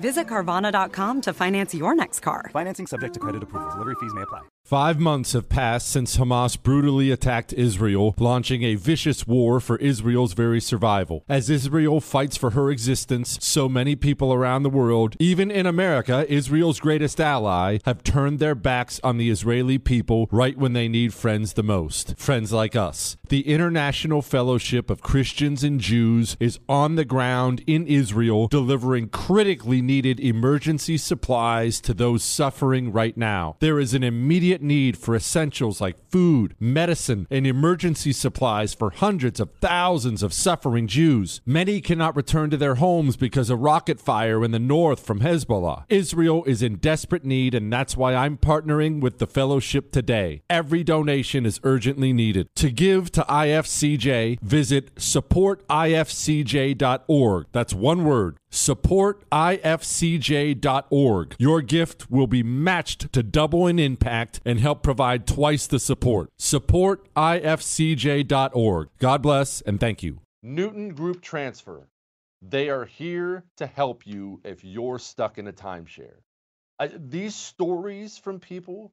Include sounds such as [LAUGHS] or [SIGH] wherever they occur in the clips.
Visit Carvana.com to finance your next car. Financing subject to credit approval. Delivery fees may apply. Five months have passed since Hamas brutally attacked Israel, launching a vicious war for Israel's very survival. As Israel fights for her existence, so many people around the world, even in America, Israel's greatest ally, have turned their backs on the Israeli people right when they need friends the most. Friends like us. The International Fellowship of Christians and Jews is on the ground in Israel, delivering critically needed emergency supplies to those suffering right now. There is an immediate need for essentials like food, medicine, and emergency supplies for hundreds of thousands of suffering Jews. Many cannot return to their homes because of rocket fire in the north from Hezbollah. Israel is in desperate need, and that's why I'm partnering with the fellowship today. Every donation is urgently needed. To give to IFCJ, visit supportifcj.org. That's one word supportifcj.org. Your gift will be matched to double in impact and help provide twice the support. Supportifcj.org. God bless and thank you. Newton Group Transfer. They are here to help you if you're stuck in a timeshare. I, these stories from people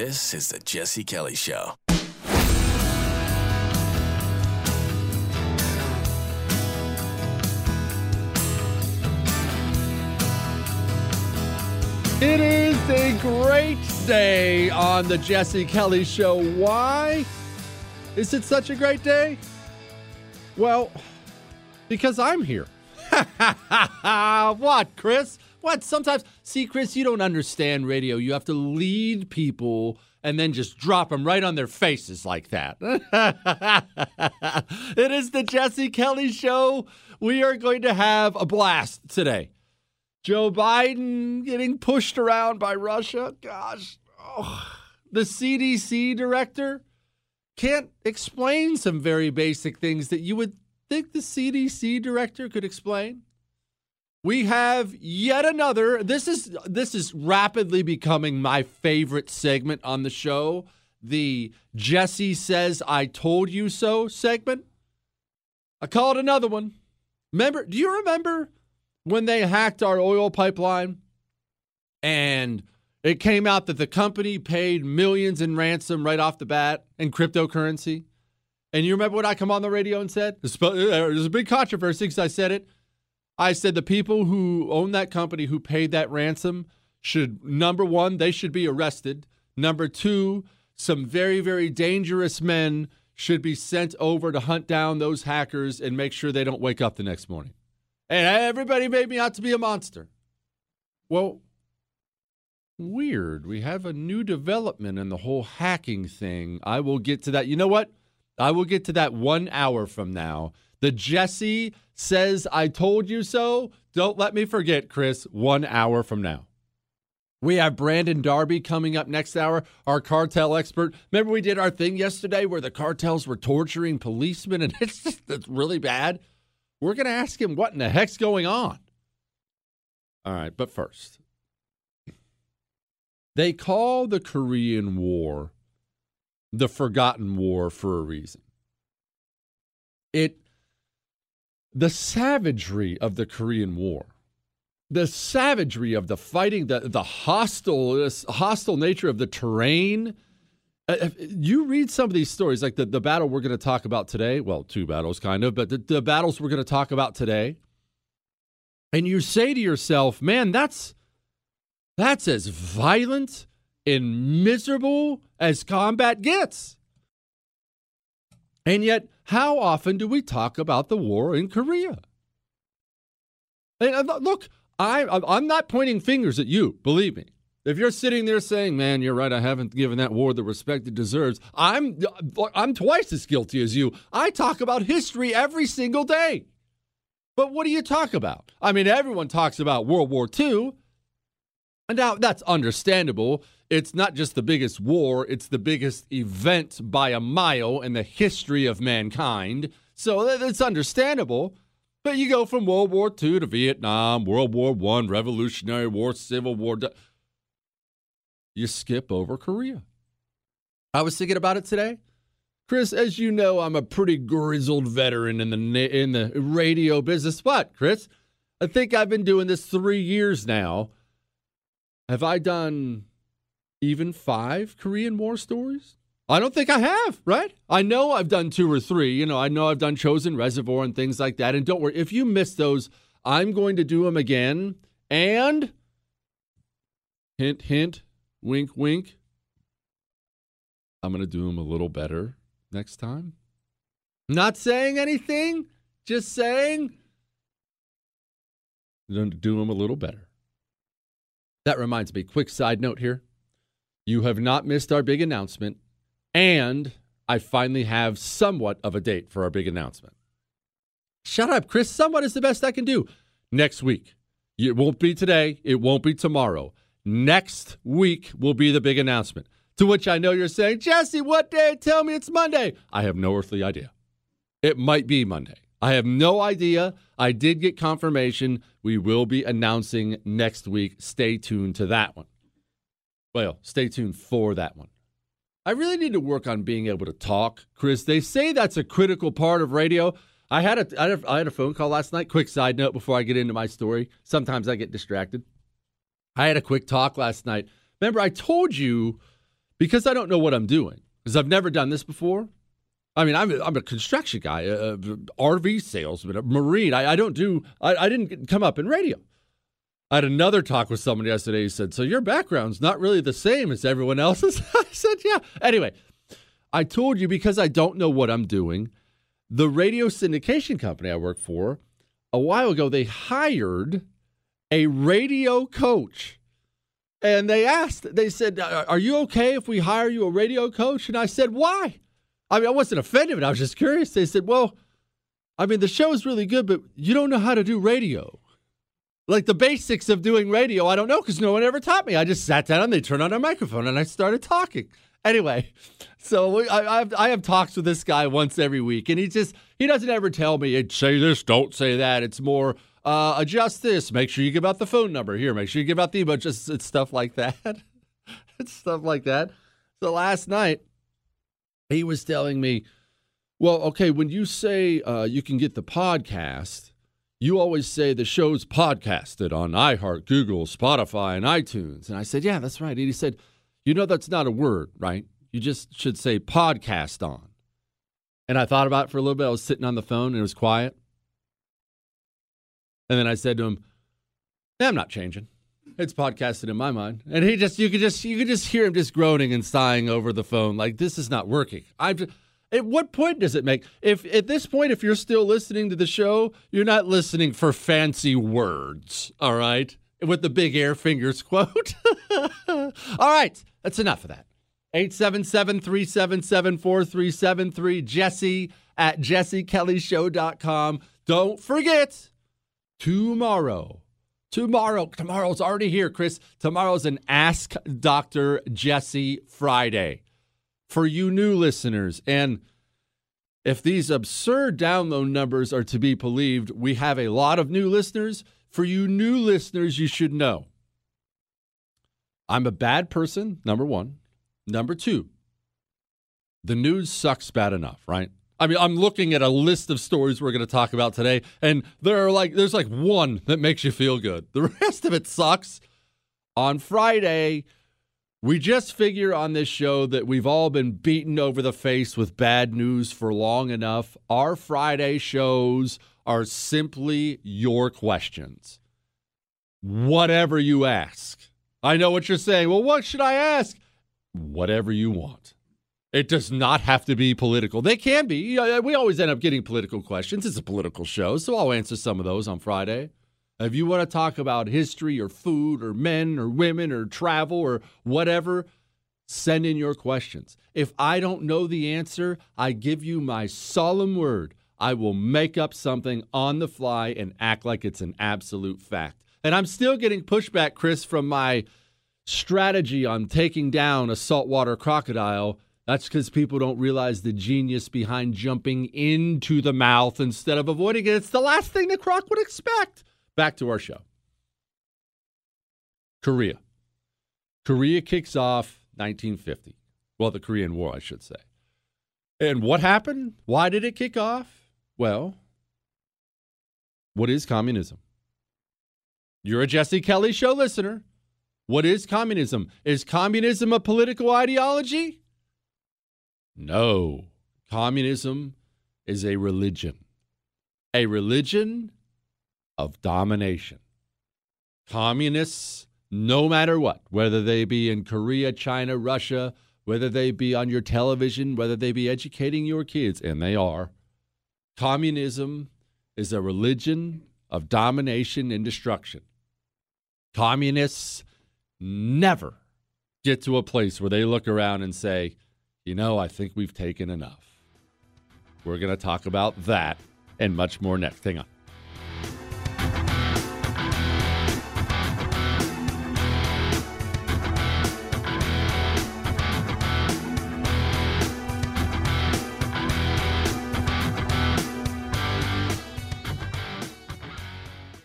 This is the Jesse Kelly Show. It is a great day on the Jesse Kelly Show. Why is it such a great day? Well, because I'm here. [LAUGHS] what, Chris? What? Sometimes, see, Chris, you don't understand radio. You have to lead people and then just drop them right on their faces like that. [LAUGHS] it is the Jesse Kelly Show. We are going to have a blast today. Joe Biden getting pushed around by Russia. Gosh, oh, the CDC director, can't explain some very basic things that you would think the CDC director could explain. We have yet another. This is this is rapidly becoming my favorite segment on the show. The Jesse says I told you so segment. I called another one. Remember, do you remember when they hacked our oil pipeline and it came out that the company paid millions in ransom right off the bat in cryptocurrency? And you remember what I come on the radio and said? Uh, there's a big controversy because I said it. I said the people who own that company who paid that ransom should, number one, they should be arrested. Number two, some very, very dangerous men should be sent over to hunt down those hackers and make sure they don't wake up the next morning. And everybody made me out to be a monster. Well, weird. We have a new development in the whole hacking thing. I will get to that. You know what? I will get to that one hour from now. The Jesse says, I told you so. Don't let me forget, Chris, one hour from now. We have Brandon Darby coming up next hour, our cartel expert. Remember, we did our thing yesterday where the cartels were torturing policemen, and [LAUGHS] it's just it's really bad. We're going to ask him what in the heck's going on. All right, but first, they call the Korean War the forgotten war for a reason. It the savagery of the Korean War, the savagery of the fighting, the the hostile hostile nature of the terrain. Uh, you read some of these stories, like the, the battle we're going to talk about today. Well, two battles, kind of, but the, the battles we're going to talk about today. And you say to yourself, man, that's that's as violent and miserable as combat gets. And yet, how often do we talk about the war in Korea? And uh, look, I, I'm not pointing fingers at you, believe me. If you're sitting there saying, "Man, you're right. I haven't given that war the respect it deserves," I'm I'm twice as guilty as you. I talk about history every single day. But what do you talk about? I mean, everyone talks about World War II. And now that's understandable it's not just the biggest war, it's the biggest event by a mile in the history of mankind. So uh, it's understandable. But you go from World War II to Vietnam, World War I, Revolutionary War, Civil War. You skip over Korea. I was thinking about it today. Chris, as you know, I'm a pretty grizzled veteran in the in the radio business. What, Chris? I think I've been doing this three years now. Have I done even five Korean War stories? I don't think I have, right? I know I've done two or three. You know, I know I've done Chosin Reservoir and things like that. And don't worry, if you missed those, I'm going to do them again. And hint, hint, wink, wink. I'm going to do them a little better next time. Not saying anything, just saying. do them a little better. That reminds me, quick side note here. You have not missed our big announcement, and I finally have somewhat of a date for our big announcement. Shut up, Chris. Somewhat is the best I can do. Next week. It won't be today. It won't be tomorrow. Next week will be the big announcement. To which I know you're saying, Jesse, what day? Tell me it's Monday. I have no earthly idea. It might be Monday. I have no idea. I did get confirmation. We will be announcing next week. Stay tuned to that one. Well, stay tuned for that one. I really need to work on being able to talk, Chris. They say that's a critical part of radio. I had a, I had a, I had a phone call last night. Quick side note before I get into my story. Sometimes I get distracted. I had a quick talk last night. Remember, I told you because I don't know what I'm doing because I've never done this before. I mean, I'm a, I'm a construction guy, a, a RV salesman, a marine. I, I don't do. I, I didn't come up in radio. I had another talk with someone yesterday who said, So your background's not really the same as everyone else's? [LAUGHS] I said, Yeah. Anyway, I told you because I don't know what I'm doing. The radio syndication company I work for, a while ago, they hired a radio coach. And they asked, they said, uh, Are you okay if we hire you a radio coach? And I said, Why? I mean, I wasn't offended, but I was just curious. They said, Well, I mean, the show is really good, but you don't know how to do radio. Like the basics of doing radio, I don't know because no one ever taught me. I just sat down and they turned on a microphone and I started talking. Anyway, [LAUGHS] so I, I, have, I have talks with this guy once every week, and he just he doesn't ever tell me say this, don't say that. It's more uh, adjust this. Make sure you give out the phone number here. Make sure you give out the email. [LAUGHS] Just it's stuff like that. [LAUGHS] it's stuff like that. So last night he was telling me, well, okay, when you say uh, you can get the podcast, you always say the show's podcasted on iHeart, Google, Spotify, and iTunes. And I said, yeah, that's right. And he said, you know, that's not a word, right? You just should say podcast on. And I thought about it for a little bit. I was sitting on the phone and it was quiet. And then I said to him, I'm not changing. It's podcasted in my mind. And he just you could just you could just hear him just groaning and sighing over the phone like this is not working. I've at what point does it make if at this point if you're still listening to the show, you're not listening for fancy words, all right? With the big air fingers quote. [LAUGHS] all right, that's enough of that. 877-377-4373 Jesse at jessekellyshow.com. Don't forget tomorrow. Tomorrow, tomorrow's already here, Chris. Tomorrow's an Ask Dr. Jesse Friday for you new listeners. And if these absurd download numbers are to be believed, we have a lot of new listeners. For you new listeners, you should know I'm a bad person, number one. Number two, the news sucks bad enough, right? I mean, I'm looking at a list of stories we're going to talk about today, and there are like there's like one that makes you feel good. The [LAUGHS] rest of it sucks. On Friday, we just figure on this show that we've all been beaten over the face with bad news for long enough. Our Friday shows are simply your questions. Whatever you ask. I know what you're saying. Well, what should I ask? Whatever you want. It does not have to be political. They can be. We always end up getting political questions. It's a political show, so I'll answer some of those on Friday. If you want to talk about history or food or men or women or travel or whatever, send in your questions. If I don't know the answer, I give you my solemn word. I will make up something on the fly and act like it's an absolute fact. And I'm still getting pushback, Chris, from my strategy on taking down a saltwater crocodile that's because people don't realize the genius behind jumping into the mouth instead of avoiding it. It's the last thing the croc would expect. Back to our show. Korea. Korea kicks off 1950. Well, the Korean War, I should say. And what happened? Why did it kick off? Well, what is communism? You're a Jesse Kelly show listener. What is communism? Is communism a political ideology? No. Communism is a religion, a religion of domination. Communists, no matter what, whether they be in Korea, China, Russia, whether they be on your television, whether they be educating your kids, and they are, communism is a religion of domination and destruction. Communists never get to a place where they look around and say, you know, I think we've taken enough. We're going to talk about that and much more next. Hang on.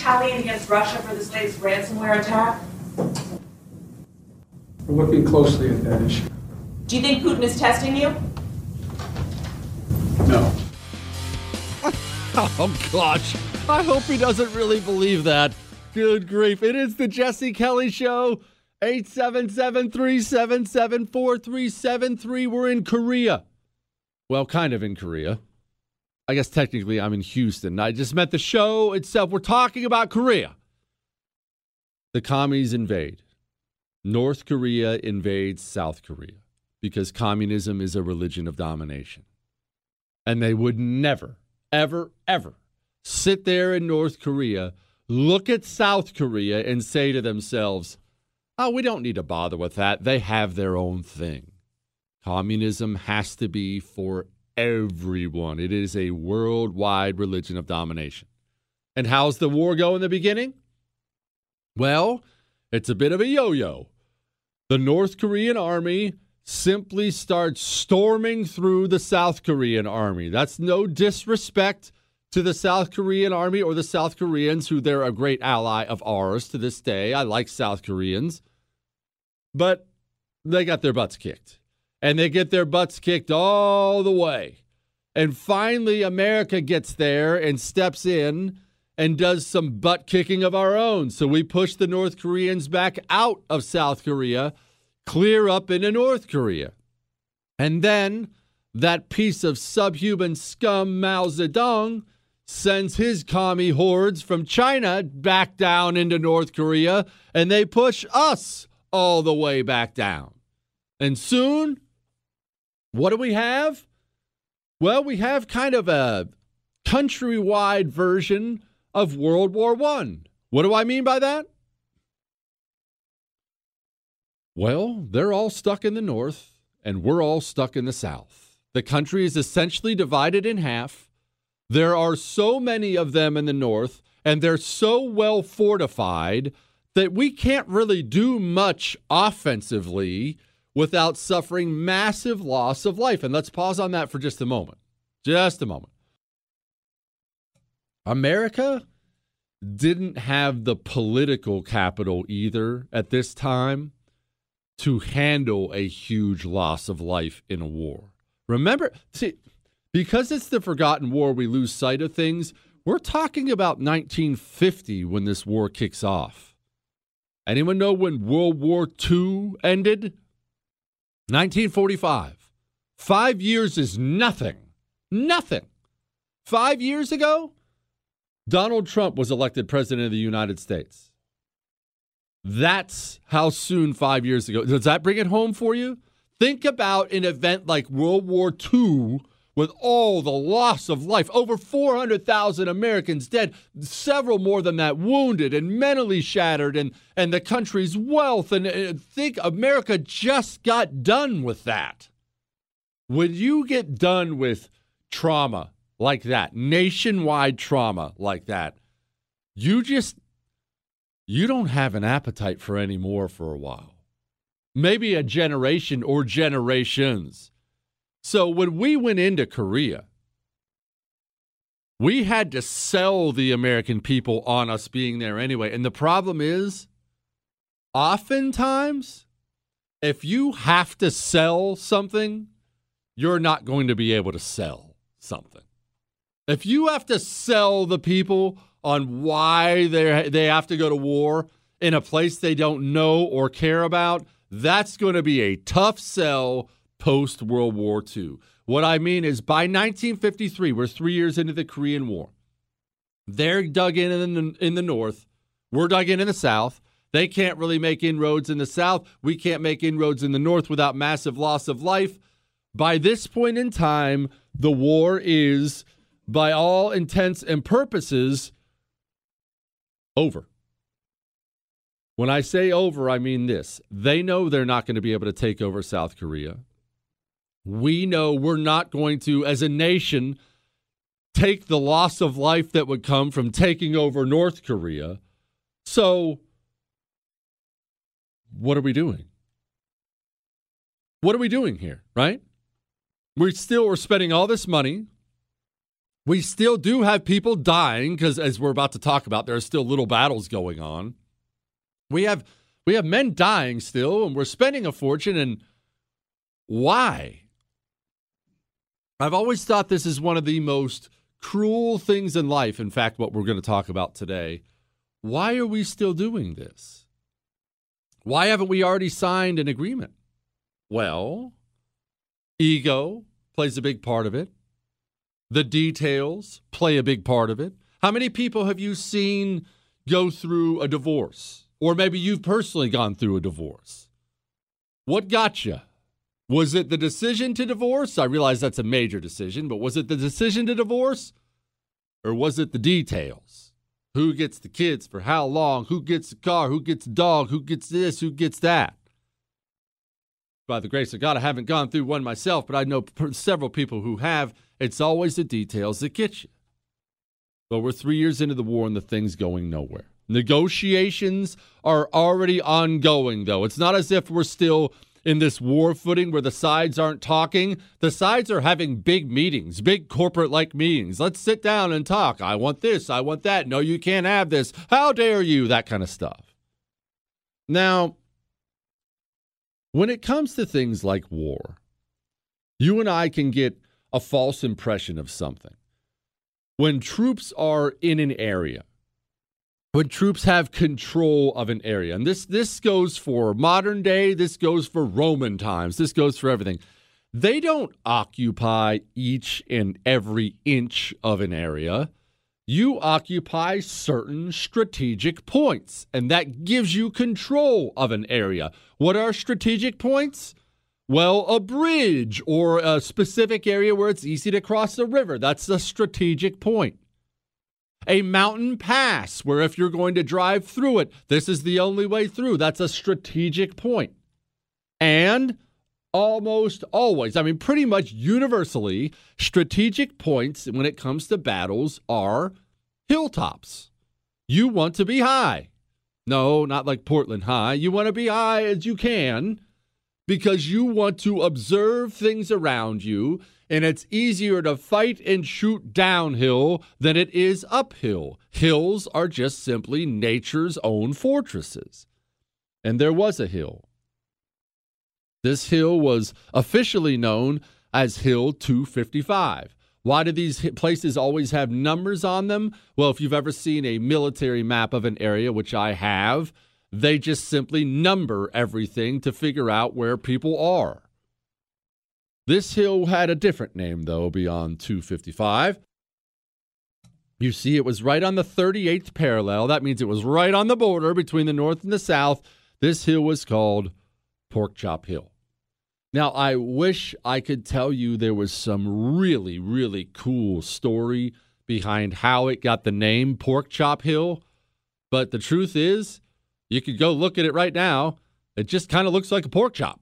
Retaliating against Russia for this latest ransomware attack? We're looking closely at that issue. Do you think Putin is testing you? No. [LAUGHS] Oh, gosh. I hope he doesn't really believe that. Good grief. It is the Jesse Kelly Show. 877 377 4373. We're in Korea. Well, kind of in Korea. I guess technically I'm in Houston. I just meant the show itself. We're talking about Korea. The commies invade. North Korea invades South Korea because communism is a religion of domination. And they would never, ever, ever sit there in North Korea, look at South Korea, and say to themselves, oh, we don't need to bother with that. They have their own thing. Communism has to be for everyone, it is a worldwide religion of domination. And how's the war go in the beginning? Well, it's a bit of a yo yo. The North Korean army simply starts storming through the South Korean army. That's no disrespect to the South Korean army or the South Koreans, who they're a great ally of ours to this day. I like South Koreans. But they got their butts kicked. And they get their butts kicked all the way. And finally, America gets there and steps in and does some butt kicking of our own. So we push the North Koreans back out of South Korea, clear up into North Korea. And then that piece of subhuman scum, Mao Zedong, sends his commie hordes from China back down into North Korea, and they push us all the way back down. And soon, what do we have? Well, we have kind of a countrywide version of World War One. What do I mean by that? Well, they're all stuck in the north, and we're all stuck in the south. The country is essentially divided in half. There are so many of them in the north, and they're so well fortified that we can't really do much offensively without suffering massive loss of life. And let's pause on that for just a moment. Just a moment. America didn't have the political capital either at this time to handle a huge loss of life in a war. Remember, see, because it's the forgotten war, we lose sight of things. We're talking about 1950 when this war kicks off. Anyone know when World War II ended? 1945. Five years is nothing. Nothing. Five years ago, Donald Trump was elected president of the United States. That's how soon five years ago. Does that bring it home for you? Think about an event like World War II with all the loss of life, over 400,000 Americans dead, several more than that wounded and mentally shattered, and, and the country's wealth. And uh, think America just got done with that. When you get done with trauma like that, nationwide trauma like that, you just you don't have an appetite for any more for a while. Maybe a generation or generations. So when we went into Korea, we had to sell the American people on us being there anyway. And the problem is, oftentimes, if you have to sell something, you're not going to be able to sell something. If you have to sell the people on why they they have to go to war in a place they don't know or care about, that's going to be a tough sell post World War II. What I mean is by 1953, we're 3 years into the Korean War. They're dug in in the, in the north, we're dug in in the south. They can't really make inroads in the south. We can't make inroads in the north without massive loss of life. By this point in time, the war is, by all intents and purposes, over. When I say over, I mean this. They know they're not going to be able to take over South Korea. We know we're not going to, as a nation, take the loss of life that would come from taking over North Korea. So, what are we doing? What are we doing here, right? We still are spending all this money We still do have people dying because, as we're about to talk about, there are still little battles going on. We have we have men dying still, and we're spending a fortune. And why? I've always thought this is one of the most cruel things in life. In fact, what we're going to talk about today. Why are we still doing this? Why haven't we already signed an agreement? Well, ego plays a big part of it. The details play a big part of it. How many people have you seen go through a divorce? Or maybe you've personally gone through a divorce. What got you? Was it the decision to divorce? I realize that's a major decision, but was it the decision to divorce? Or was it the details? Who gets the kids for how long? Who gets the car? Who gets the dog? Who gets this? Who gets that? By the grace of God, I haven't gone through one myself, but I know several people who have. It's always the details that get you. But we're three years into the war and the thing's going nowhere. Negotiations are already ongoing, though. It's not as if we're still in this war footing where the sides aren't talking. The sides are having big meetings, big corporate like meetings. Let's sit down and talk. I want this. I want that. No, you can't have this. How dare you? That kind of stuff. Now, when it comes to things like war, you and I can get a false impression of something. When troops are in an area, when troops have control of an area, and this this goes for modern day, this goes for Roman times, this goes for everything. They don't occupy each and every inch of an area. You occupy certain strategic points, and that gives you control of an area. What are strategic points? Well, a bridge or a specific area where it's easy to cross a river. That's a strategic point. A mountain pass, where if you're going to drive through it, this is the only way through. That's a strategic point. And almost always, I mean, pretty much universally, strategic points when it comes to battles are hilltops. You want to be high. No, not like Portland High. You want to be high as you can because you want to observe things around you, and it's easier to fight and shoot downhill than it is uphill. Hills are just simply nature's own fortresses. And there was a hill. This hill was officially known as Hill 255. Why do these places always have numbers on them? Well, if you've ever seen a military map of an area, which I have, they just simply number everything to figure out where people are. This hill had a different name, though, beyond 255. You see, it was right on the 38th parallel. That means it was right on the border between the north and the south. This hill was called Pork Chop Hill. Now, I wish I could tell you there was some really, really cool story behind how it got the name Pork Chop Hill, but the truth is, you could go look at it right now. It just kind of looks like a pork chop.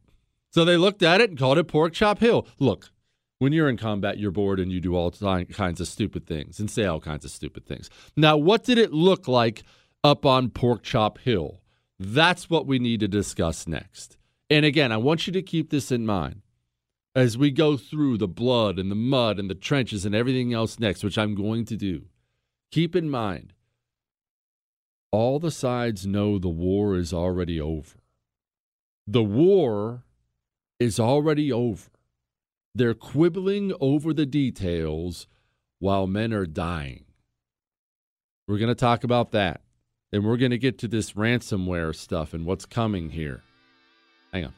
So they looked at it and called it Pork Chop Hill. Look, when you're in combat, you're bored and you do all kinds of stupid things and say all kinds of stupid things. Now, what did it look like up on Pork Chop Hill? That's what we need to discuss next. And again, I want you to keep this in mind as we go through the blood and the mud and the trenches and everything else next, which I'm going to do. Keep in mind all the sides know the war is already over. The war is already over. They're quibbling over the details while men are dying. We're going to talk about that. And we're going to get to this ransomware stuff and what's coming here. Hang on.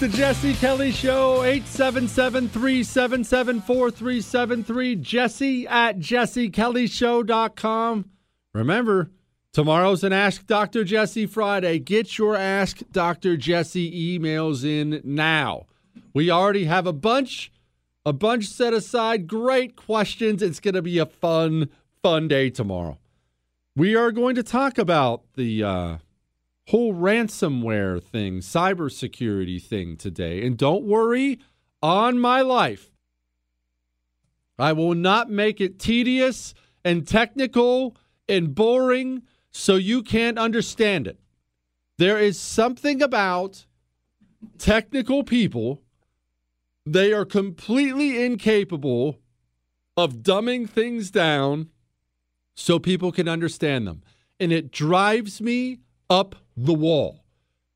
The Jesse Kelly Show, 877 377 4373. Jesse at jessekellyshow.com. Remember, Tomorrow's an Ask Dr. Jesse Friday. Get your Ask Dr. Jesse emails in now. We already have a bunch, a bunch set aside. Great questions. It's going to be a fun, fun day tomorrow. We are going to talk about the uh, whole ransomware thing, cybersecurity thing today. And don't worry, on my life, I will not make it tedious and technical and boring so you can't understand it. There is something about technical people, they are completely incapable of dumbing things down so people can understand them. And it drives me up the wall.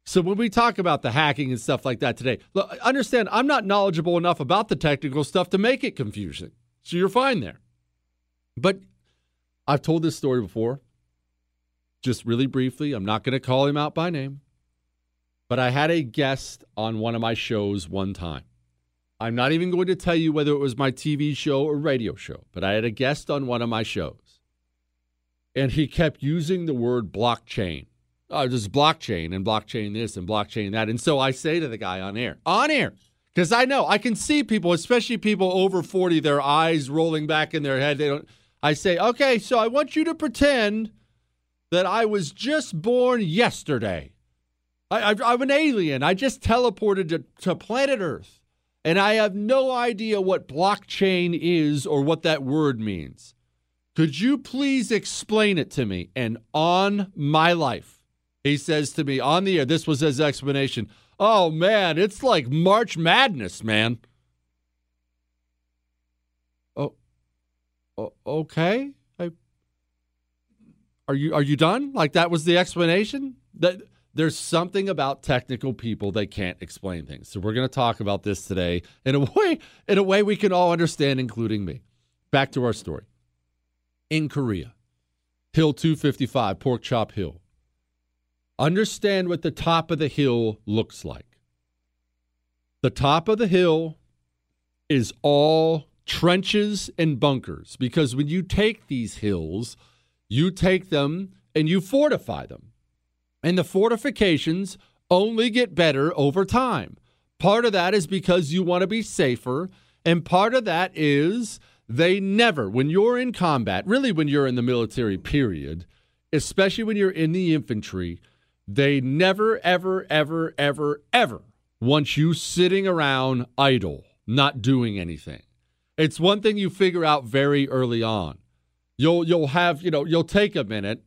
So when we talk about the hacking and stuff like that today, look, understand I'm not knowledgeable enough about the technical stuff to make it confusing. So you're fine there. But I've told this story before. Just really briefly, I'm not going to call him out by name. But I had a guest on one of my shows one time. I'm not even going to tell you whether it was my TV show or radio show, but I had a guest on one of my shows. And he kept using the word blockchain oh, this blockchain and blockchain this and blockchain that. And so I say to the guy on air, on air, because I know I can see people, especially people over 40, their eyes rolling back in their head. They don't. I say, okay, so I want you to pretend that I was just born yesterday. I, am an alien. I just teleported to, to planet Earth. And I have no idea what blockchain is or what that word means. Could you please explain it to me? And on my life, he says to me on the air, this was his explanation. Oh man, it's like March Madness, man. Oh, oh okay. I, are you are you done? Like that was the explanation? That there's something about technical people they can't explain things. So we're going to talk about this today in a [LAUGHS] way in a way we can all understand, including me. Back to our story. In Korea, Hill 255, Pork Chop Hill. Understand what the top of the hill looks like. The top of the hill is all trenches and bunkers because when you take these hills, you take them and you fortify them. And the fortifications only get better over time. Part of that is because you want to be safer, and part of that is they never, when you're in combat, really when you're in the military period, especially when you're in the infantry, they never, ever, ever, ever, ever want you sitting around idle, not doing anything. It's one thing you figure out very early on. You'll you'll have, you know, you'll take a minute,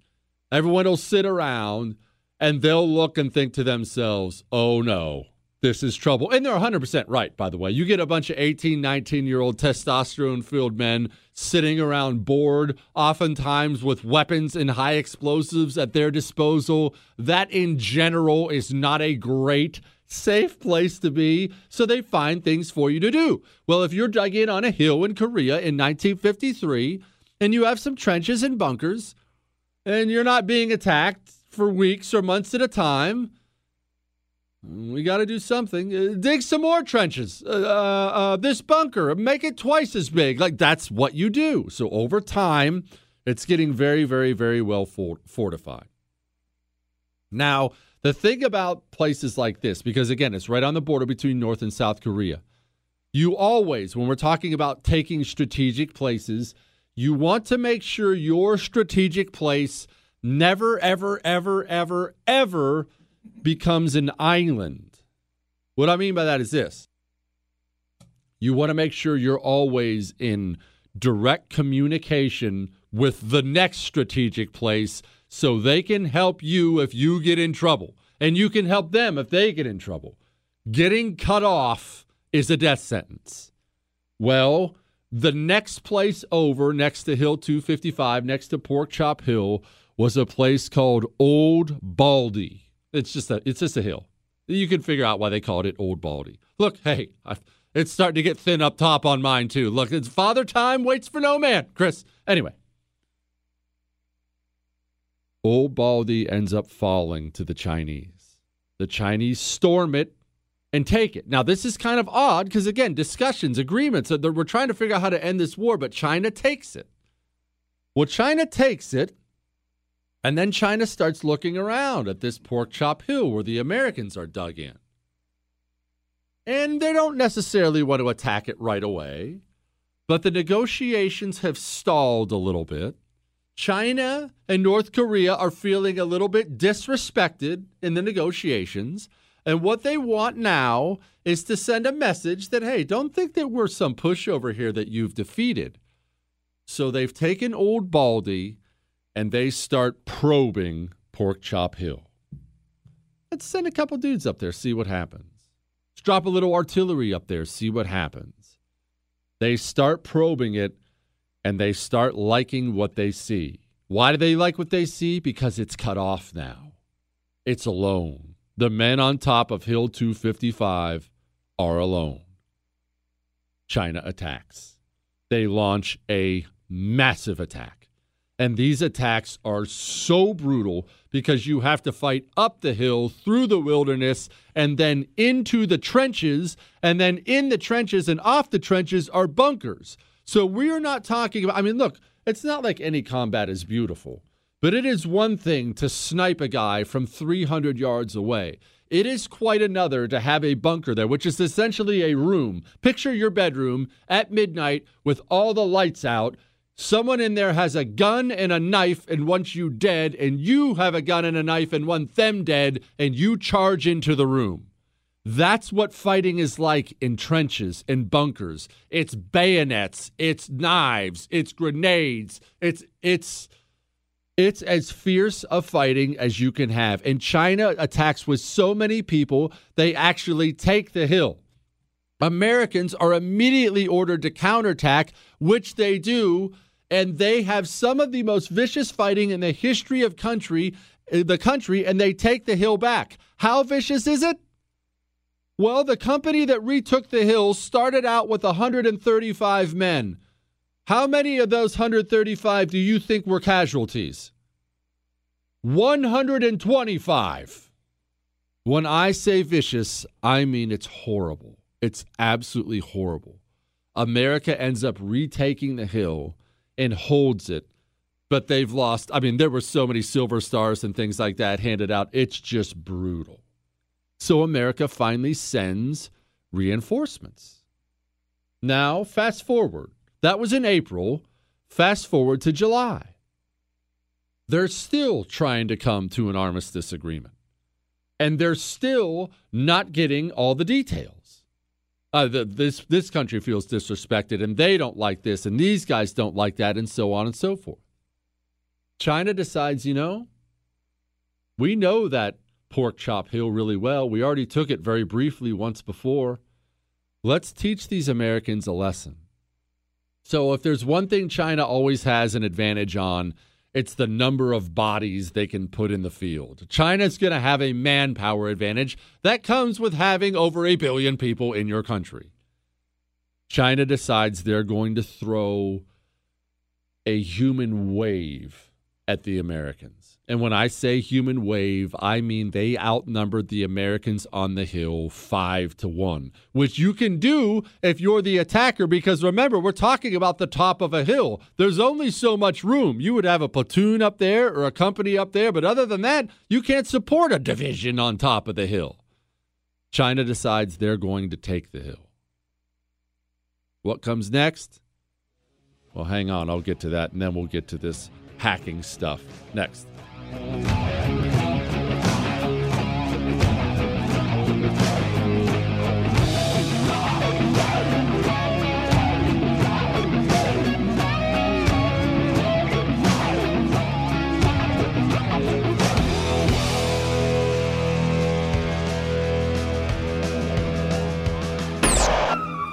everyone will sit around and they'll look and think to themselves, "Oh no, this is trouble. And they're 100% right, by the way. You get a bunch of 18, 19 year old testosterone filled men sitting around bored, oftentimes with weapons and high explosives at their disposal. That, in general, is not a great, safe place to be. So they find things for you to do. Well, if you're dug in on a hill in Korea in 1953 and you have some trenches and bunkers and you're not being attacked for weeks or months at a time, we got to do something. Uh, dig some more trenches. Uh, uh, uh, this bunker, make it twice as big. Like that's what you do. So over time, it's getting very, very, very well for- fortified. Now, the thing about places like this, because again, it's right on the border between North and South Korea, you always, when we're talking about taking strategic places, you want to make sure your strategic place never, ever, ever, ever, ever becomes an island. What I mean by that is this you want to make sure you're always in direct communication with the next strategic place so they can help you if you get in trouble and you can help them if they get in trouble. Getting cut off is a death sentence. Well, the next place over, next to Hill 255, next to Pork Chop Hill, was a place called Old Baldy. It's just a it's just a hill. You can figure out why they called it Old Baldy. Look, hey, I, it's starting to get thin up top on mine too. Look, it's father time waits for no man, Chris. Anyway, Old Baldy ends up falling to the Chinese. The Chinese storm it and take it. Now, this is kind of odd because, again, discussions, agreements, uh, we're trying to figure out how to end this war, but China takes it. Well, China takes it And then China starts looking around at this pork chop hill where the Americans are dug in. And they don't necessarily want to attack it right away, but the negotiations have stalled a little bit. China and North Korea are feeling a little bit disrespected in the negotiations. And what they want now is to send a message that, hey, don't think that we're some pushover here that you've defeated. So they've taken Old Baldy and they start probing Pork Chop Hill. Let's send a couple dudes up there, see what happens. Let's drop a little artillery up there, see what happens. They start probing it and they start liking what they see. Why do they like what they see? Because it's cut off now. It's alone. The men on top of Hill 255 are alone. China attacks. They launch a massive attack. And these attacks are so brutal because you have to fight up the hill, through the wilderness, and then into the trenches. And then in the trenches and off the trenches are bunkers. So we are not talking about, I mean, look, it's not like any combat is beautiful, but it is one thing to snipe a guy from 300 yards away. It is quite another to have a bunker there, which is essentially a room. Picture your bedroom at midnight with all the lights out. Someone in there has a gun and a knife and wants you dead, and you have a gun and a knife and want them dead, and you charge into the room. That's what fighting is like in trenches and bunkers. It's bayonets, it's knives, it's grenades, it's it's it's as fierce a fighting as you can have. And China attacks with so many people, they actually take the hill. Americans are immediately ordered to counterattack, which they do, and they have some of the most vicious fighting in the history of country, uh, the country, and they take the hill back. How vicious is it? Well, the company that retook the hill started out with 135 men. How many of those 135 do you think were casualties? 125. When I say vicious, I mean it's horrible. It's absolutely horrible. America ends up retaking the hill and holds it, but they've lost. I mean, there were so many silver stars and things like that handed out. It's just brutal. So America finally sends reinforcements. Now, fast forward. That was in April. Fast forward to July. They're still trying to come to an armistice agreement. And they're still not getting all the details. Uh, the, this, this country feels disrespected, and they don't like this, and these guys don't like that, and so on and so forth. China decides, you know, we know that Pork Chop Hill really well. We already took it very briefly once before. Let's teach these Americans a lesson. So, if there's one thing China always has an advantage on, it's the number of bodies they can put in the field. China's going to have a manpower advantage that comes with having over a billion people in your country. China decides they're going to throw a human wave at the Americans. And when I say human wave, I mean they outnumbered the Americans on the hill five to one, which you can do if you're the attacker, because remember, we're talking about the top of a hill. There's only so much room. You would have a platoon up there or a company up there, but other than that, you can't support a division on top of the hill. China decides they're going to take the hill. What comes next? Well, hang on, I'll get to that, and then we'll get to this hacking stuff next.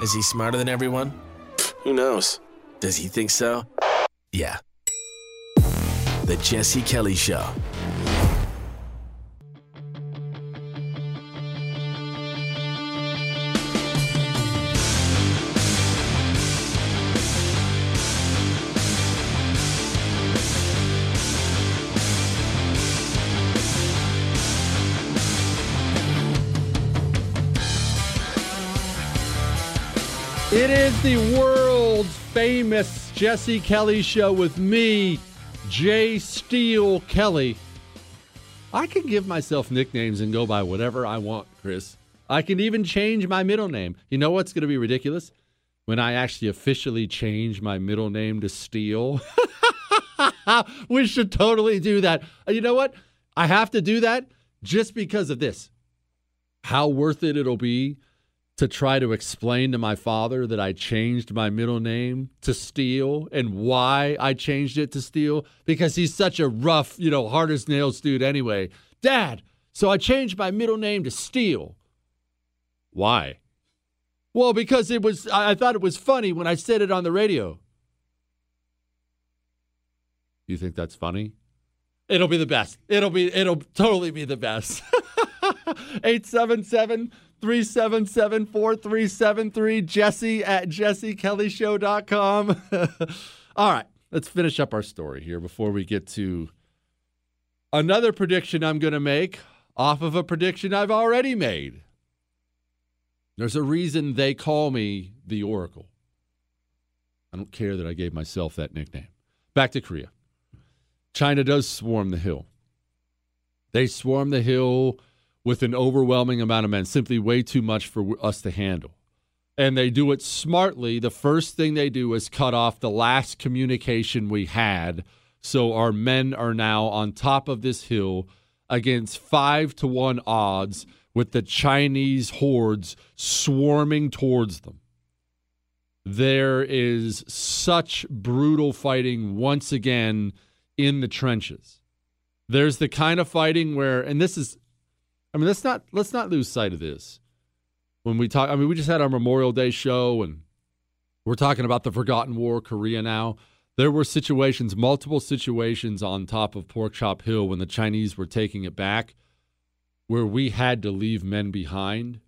Is he smarter than everyone? Who knows? Does he think so? Yeah. The Jesse Kelly Show. It is the world's famous Jesse Kelly show with me, J. Steele Kelly. I can give myself nicknames and go by whatever I want, Chris. I can even change my middle name. You know what's going to be ridiculous? When I actually officially change my middle name to Steele. [LAUGHS] we should totally do that. Uh, You know what? I have to do that just because of this. How worth it it'll be to try to explain to my father that I changed my middle name to Steele and why I changed it to Steele because he's such a rough, you know, hard as nails dude anyway. Dad, so I changed my middle name to Steele. Why? Well, because it was I I thought it was funny when I said it on the radio. You think that's funny? It'll be the best. It'll be it'll totally be the best. [LAUGHS] 877 377 4373 Jesse at jessekellyshow.com. [LAUGHS] All right, let's finish up our story here before we get to another prediction I'm going to make off of a prediction I've already made. There's a reason they call me the Oracle. I don't care that I gave myself that nickname. Back to Korea. China does swarm the hill. They swarm the hill with an overwhelming amount of men, simply way too much for us to handle. And they do it smartly. The first thing they do is cut off the last communication we had. So our men are now on top of this hill against five to one odds with the Chinese hordes swarming towards them. There is such brutal fighting once again in the trenches. There's the kind of fighting where, and this is, I mean, let's not let's not lose sight of this. When we talk, I mean, we just had our Memorial Day show, and we're talking about the Forgotten War, Korea now. There were situations, multiple situations on top of Pork Chop Hill when the Chinese were taking it back, where we had to leave men behind.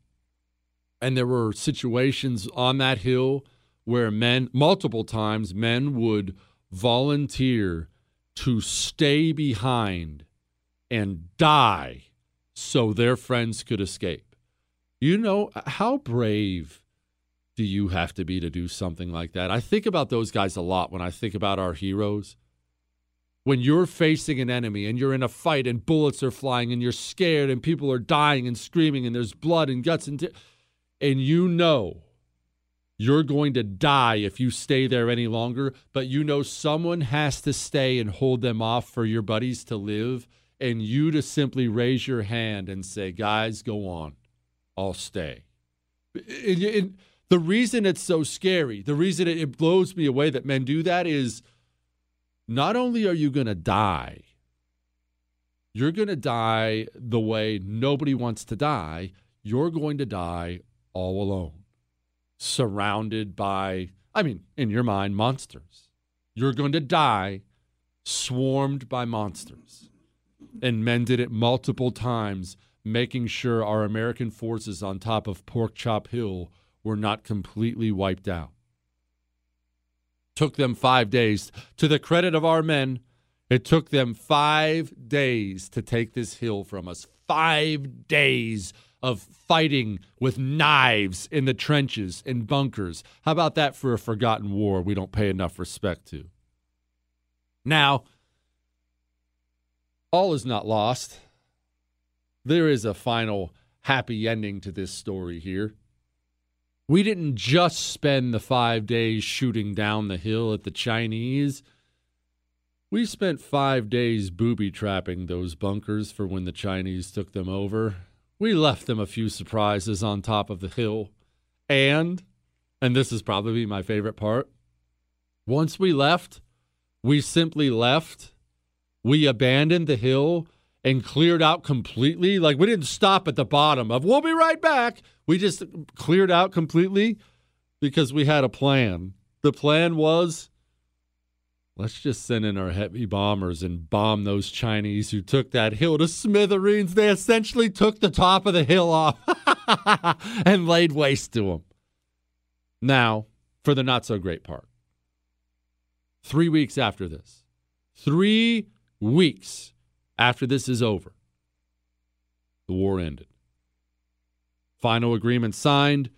And there were situations on that hill where men, multiple times, men would volunteer to stay behind and die so their friends could escape. You know, how brave do you have to be to do something like that? I think about those guys a lot when I think about our heroes. When you're facing an enemy and you're in a fight and bullets are flying and you're scared and people are dying and screaming and there's blood and guts and t- and you know you're going to die if you stay there any longer, but you know someone has to stay and hold them off for your buddies to live, and you to simply raise your hand and say, Guys, go on. I'll stay. The reason it's so scary, the reason it- it blows me away that men do that is not only are you going to die, you're going to die the way nobody wants to die. You're going to die all alone surrounded by, I mean, in your mind, monsters. You're going to die swarmed by monsters. And mended it multiple times, making sure our American forces on top of Pork Chop Hill were not completely wiped out. Took them five days. To the credit of our men, it took them five days to take this hill from us. Five days of fighting with knives in the trenches and bunkers. How about that for a forgotten war we don't pay enough respect to? Now, all is not lost. There is a final happy ending to this story here. We didn't just spend the five days shooting down the hill at the Chinese. We spent five days booby trapping those bunkers for when the Chinese took them over. We left them a few surprises on top of the hill. And, and this is probably my favorite part, once we left, we simply left. We abandoned the hill and cleared out completely. Like we didn't stop at the bottom of, we'll be right back. We just cleared out completely because we had a plan. The plan was let's just send in our heavy bombers and bomb those Chinese who took that hill to smithereens. They essentially took the top of the hill off [LAUGHS] and laid waste to them. Now, for the not so great part. Three weeks after this, three weeks after this is over, the war ended. Final agreement signed,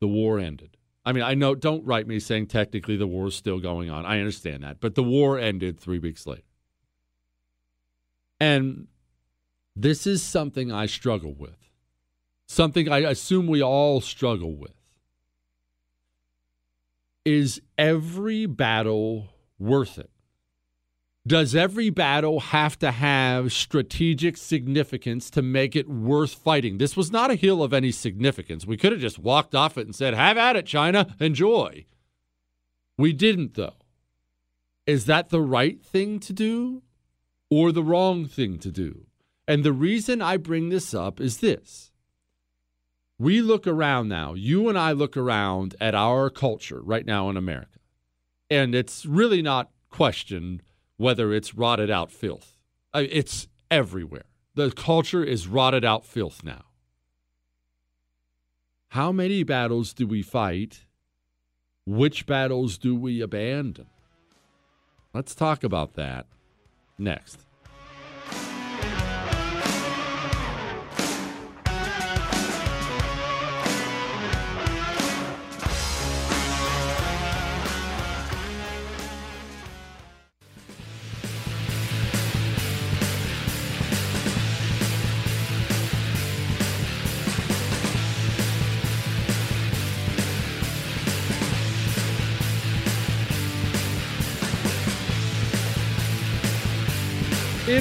the war ended. I mean, I know, don't write me saying technically the war is still going on. I understand that. But the war ended three weeks later. And this is something I struggle with. Something I assume we all struggle with. Is every battle worth it? Does every battle have to have strategic significance to make it worth fighting? This was not a hill of any significance. We could have just walked off it and said, Have at it, China, enjoy. We didn't, though. Is that the right thing to do or the wrong thing to do? And the reason I bring this up is this. We look around now, you and I look around at our culture right now in America, and it's really not questioned whether it's rotted out filth. It's everywhere. The culture is rotted out filth now. How many battles do we fight? Which battles do we abandon? Let's talk about that next.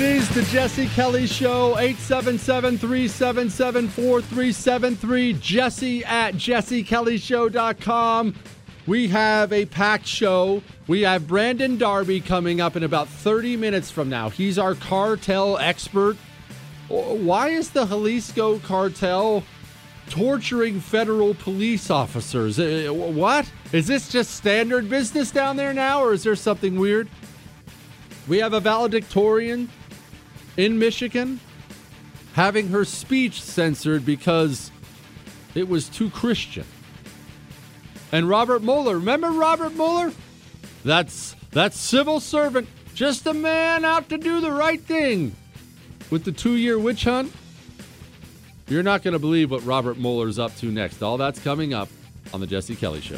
Is the Jesse Kelly Show, 877 377 4373. Jesse at jessekellyshow.com. We have a packed show. We have Brandon Darby coming up in about 30 minutes from now. He's our cartel expert. Why is the Jalisco cartel torturing federal police officers? Uh, what? Is this just standard business down there now, or is there something weird? We have a valedictorian in Michigan having her speech censored because it was too Christian. And Robert Mueller, remember Robert Mueller? That's that civil servant, just a man out to do the right thing. With the two-year witch hunt, you're not going to believe what Robert Mueller's up to next. All that's coming up on the Jesse Kelly Show.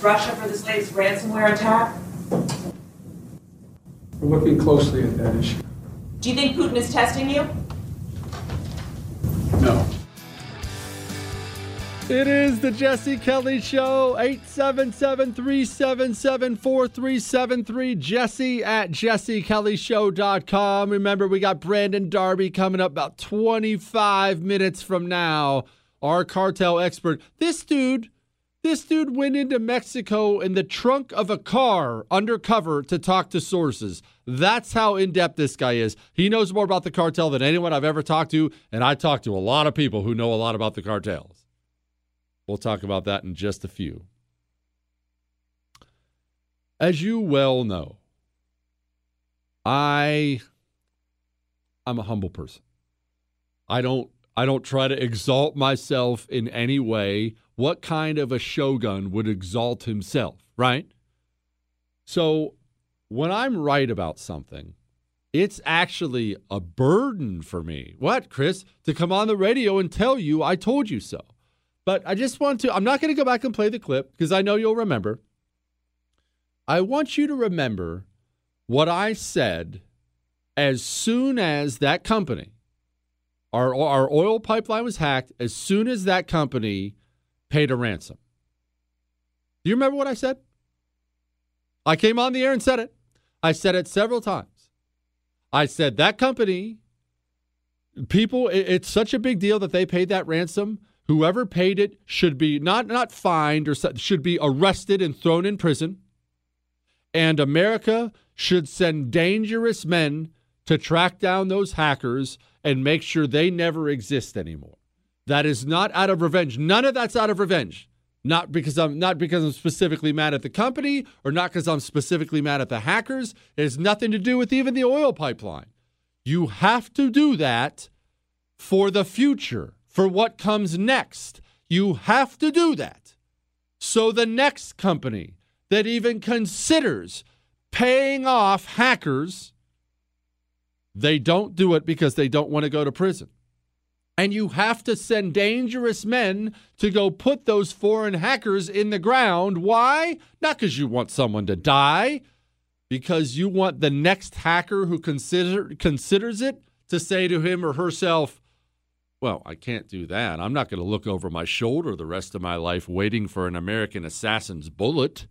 Against Russia for this latest ransomware attack? We're looking closely at that issue. Do you think Putin is testing you? No. It is the Jesse Kelly Show, 877 377 4373. Jesse at jessekellyshow.com. Remember, we got Brandon Darby coming up about 25 minutes from now. Our cartel expert. This dude, this dude went into Mexico in the trunk of a car undercover to talk to sources. That's how in depth this guy is. He knows more about the cartel than anyone I've ever talked to, and I talked to a lot of people who know a lot about the cartels. We'll talk about that in just a few. As you well know, I I'm a humble person. I don't I don't try to exalt myself in any way. What kind of a shogun would exalt himself, right? So when I'm right about something, it's actually a burden for me. What, Chris? To come on the radio and tell you I told you so. But I just want to, I'm not going to go back and play the clip because I know you'll remember. I want you to remember what I said as soon as that company, our, our oil pipeline was hacked, as soon as that company paid a ransom. Do you remember what I said? I came on the air and said it. I said it several times. I said that company, people, it's such a big deal that they paid that ransom. Whoever paid it should be not not fined or should be arrested and thrown in prison. And America should send dangerous men to track down those hackers and make sure they never exist anymore. That is not out of revenge. None of that's out of revenge. Not because I'm not because I'm specifically mad at the company or not because I'm specifically mad at the hackers. It has nothing to do with even the oil pipeline. You have to do that for the future, for what comes next. You have to do that. So the next company that even considers paying off hackers, they don't do it because they don't want to go to prison. And you have to send dangerous men to go put those foreign hackers in the ground. Why? Not because you want someone to die, because you want the next hacker who consider, considers it to say to him or herself, well, I can't do that. I'm not going to look over my shoulder the rest of my life waiting for an American assassin's bullet.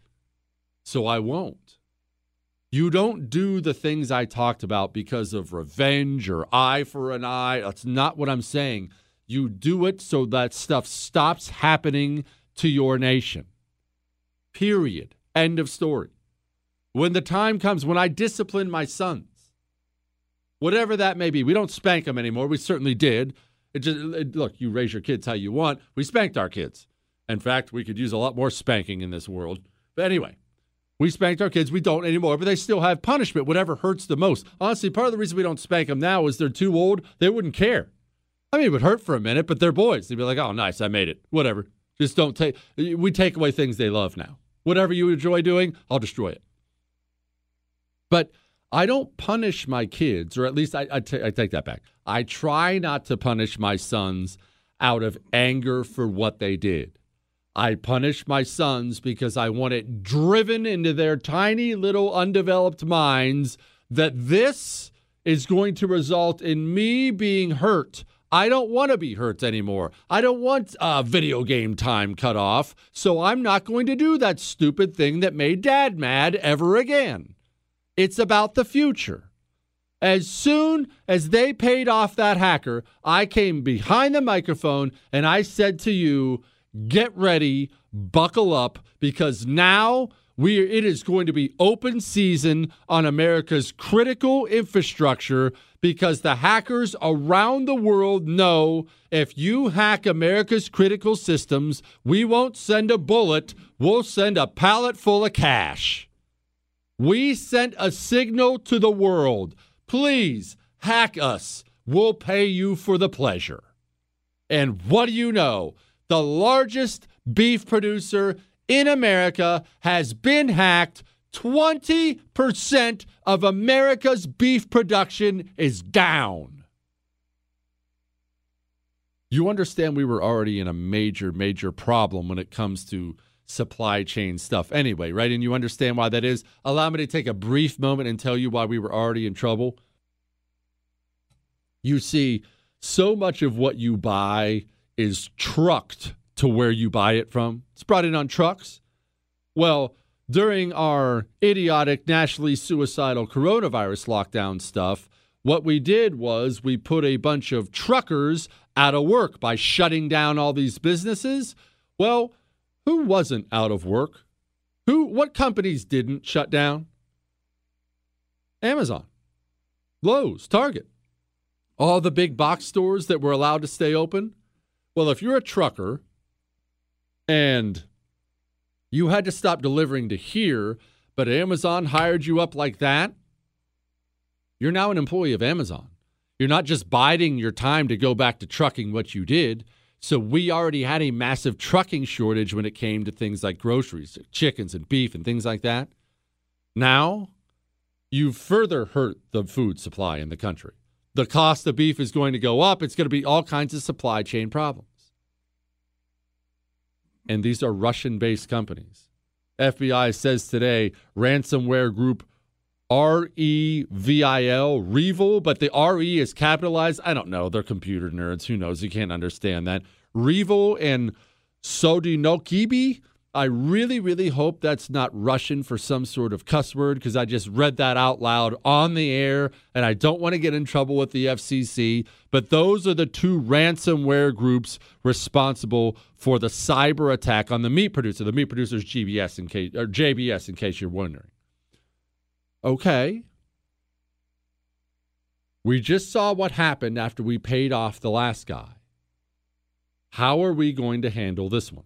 So I won't. You don't do the things I talked about because of revenge or eye for an eye. That's not what I'm saying. You do it so that stuff stops happening to your nation. Period. End of story. When the time comes, when I discipline my sons, whatever that may be, we don't spank them anymore. We certainly did. It just it, look, you raise your kids how you want. We spanked our kids. In fact, we could use a lot more spanking in this world. But anyway, we spanked our kids. We don't anymore, but they still have punishment, whatever hurts the most. Honestly, part of the reason we don't spank them now is they're too old. They wouldn't care. I mean, it would hurt for a minute, but they're boys. They'd be like, oh, nice, I made it. Whatever. Just don't take, we take away things they love now. Whatever you enjoy doing, I'll destroy it. But I don't punish my kids, or at least I, I, t- I take that back. I try not to punish my sons out of anger for what they did. I punish my sons because I want it driven into their tiny little undeveloped minds that this is going to result in me being hurt. I don't want to be hurt anymore. I don't want uh, video game time cut off, so I'm not going to do that stupid thing that made dad mad ever again. It's about the future. As soon as they paid off that hacker, I came behind the microphone and I said to you, get ready, buckle up, because now we it is going to be open season on America's critical infrastructure because the hackers around the world know if you hack America's critical systems, we won't send a bullet, we'll send a pallet full of cash. We sent a signal to the world. Please hack us. We'll pay you for the pleasure. And what do you know? The largest beef producer in America, has been hacked. 20% of America's beef production is down. You understand we were already in a major, major problem when it comes to supply chain stuff anyway, right? And you understand why that is. Allow me to take a brief moment and tell you why we were already in trouble. You see, so much of what you buy is trucked to where you buy it from. It's brought in on trucks. Well, during our idiotic, nationally suicidal coronavirus lockdown stuff, what we did was we put a bunch of truckers out of work by shutting down all these businesses. Well, who wasn't out of work? Who what companies didn't shut down? Amazon, Lowe's, Target. All the big box stores that were allowed to stay open. Well, if you're a trucker and you had to stop delivering to here, but Amazon hired you up like that, you're now an employee of Amazon. You're not just biding your time to go back to trucking what you did. So we already had a massive trucking shortage when it came to things like groceries, chickens and beef and things like that. Now, you've further hurt the food supply in the country. The cost of beef is going to go up. It's going to be all kinds of supply chain problems. And these are Russian based companies. FBI says today ransomware group R E V I L, Revil, but the R E is capitalized. I don't know. They're computer nerds. Who knows? You can't understand that. Revil and Sodinokibi. I really, really hope that's not Russian for some sort of cuss word because I just read that out loud on the air and I don't want to get in trouble with the FCC. But those are the two ransomware groups responsible for the cyber attack on the meat producer. The meat producer is GBS in case, or JBS in case you're wondering. Okay. We just saw what happened after we paid off the last guy. How are we going to handle this one?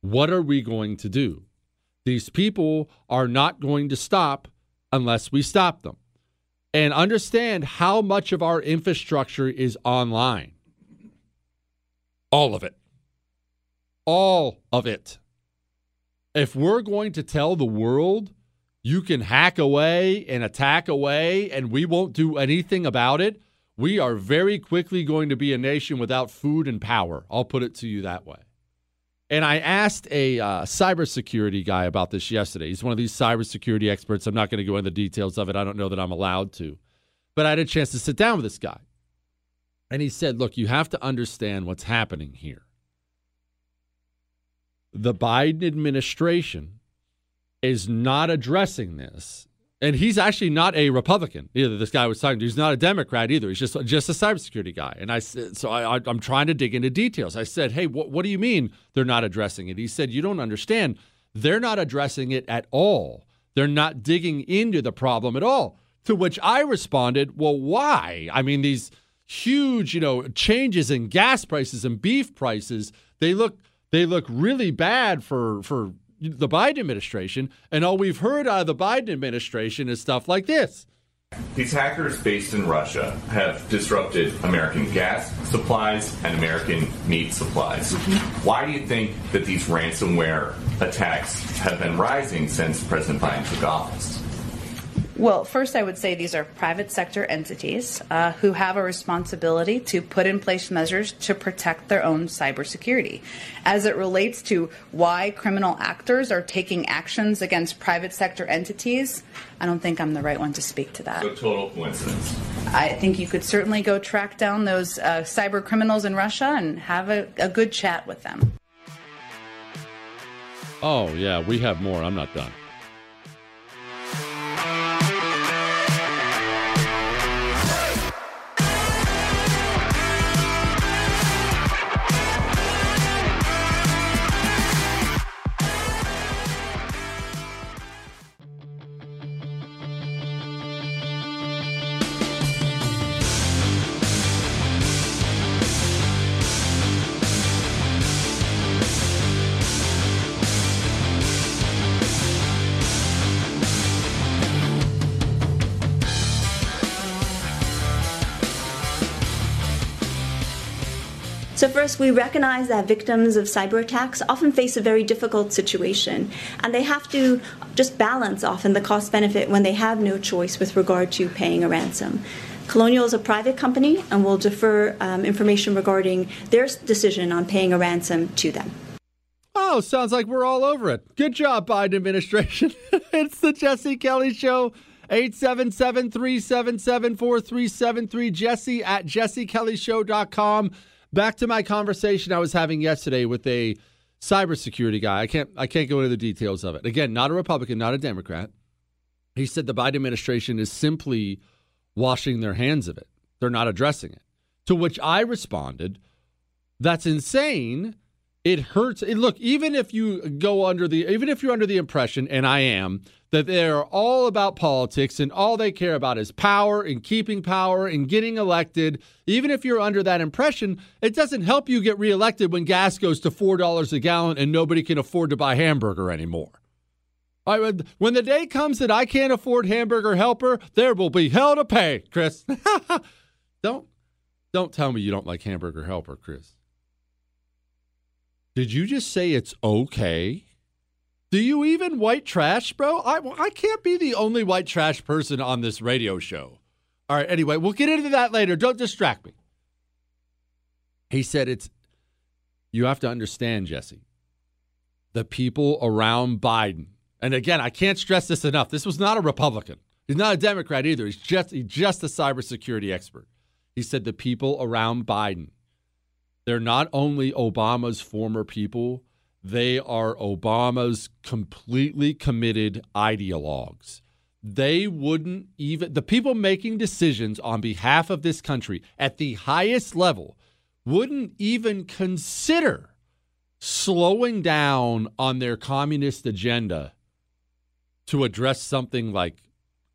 What are we going to do? These people are not going to stop unless we stop them. And understand how much of our infrastructure is online. All of it. All of it. If we're going to tell the world you can hack away and attack away and we won't do anything about it, we are very quickly going to be a nation without food and power. I'll put it to you that way. And I asked a uh, cybersecurity guy about this yesterday. He's one of these cybersecurity experts. I'm not going to go into the details of it. I don't know that I'm allowed to. But I had a chance to sit down with this guy. And he said, Look, you have to understand what's happening here. The Biden administration is not addressing this and he's actually not a Republican either. This guy was talking to. He's not a Democrat either. He's just just a cybersecurity guy. And I said, so I, am trying to dig into details. I said, hey, what, what do you mean they're not addressing it? He said, you don't understand. They're not addressing it at all. They're not digging into the problem at all. To which I responded, well, why? I mean, these huge, you know, changes in gas prices and beef prices, they look they look really bad for for the Biden administration, and all we've heard out of the Biden administration is stuff like this. These hackers based in Russia have disrupted American gas supplies and American meat supplies. Why do you think that these ransomware attacks have been rising since President Biden took office? Well, first, I would say these are private sector entities uh, who have a responsibility to put in place measures to protect their own cybersecurity. As it relates to why criminal actors are taking actions against private sector entities, I don't think I'm the right one to speak to that. So, total coincidence. I think you could certainly go track down those uh, cyber criminals in Russia and have a, a good chat with them. Oh, yeah, we have more. I'm not done. First, we recognize that victims of cyber attacks often face a very difficult situation, and they have to just balance often the cost benefit when they have no choice with regard to paying a ransom. Colonial is a private company and will defer um, information regarding their decision on paying a ransom to them. Oh, sounds like we're all over it. Good job, Biden administration. [LAUGHS] it's the Jesse Kelly Show. 877 377 4373. Jesse at jessekellyshow.com back to my conversation I was having yesterday with a cybersecurity guy. I can't I can't go into the details of it. Again, not a Republican, not a Democrat. He said the Biden administration is simply washing their hands of it. They're not addressing it. To which I responded, that's insane. It hurts. Look, even if you go under the even if you're under the impression and I am that they're all about politics and all they care about is power and keeping power and getting elected. Even if you're under that impression, it doesn't help you get reelected when gas goes to $4 a gallon and nobody can afford to buy hamburger anymore. I, when the day comes that I can't afford hamburger helper, there will be hell to pay, Chris. [LAUGHS] don't don't tell me you don't like hamburger helper, Chris. Did you just say it's okay? Do you even white trash, bro? I, I can't be the only white trash person on this radio show. All right, anyway, we'll get into that later. Don't distract me. He said it's, you have to understand, Jesse. the people around Biden. And again, I can't stress this enough. This was not a Republican. He's not a Democrat either. He's just he's just a cybersecurity expert. He said the people around Biden, they're not only Obama's former people, they are Obama's completely committed ideologues. They wouldn't even, the people making decisions on behalf of this country at the highest level wouldn't even consider slowing down on their communist agenda to address something like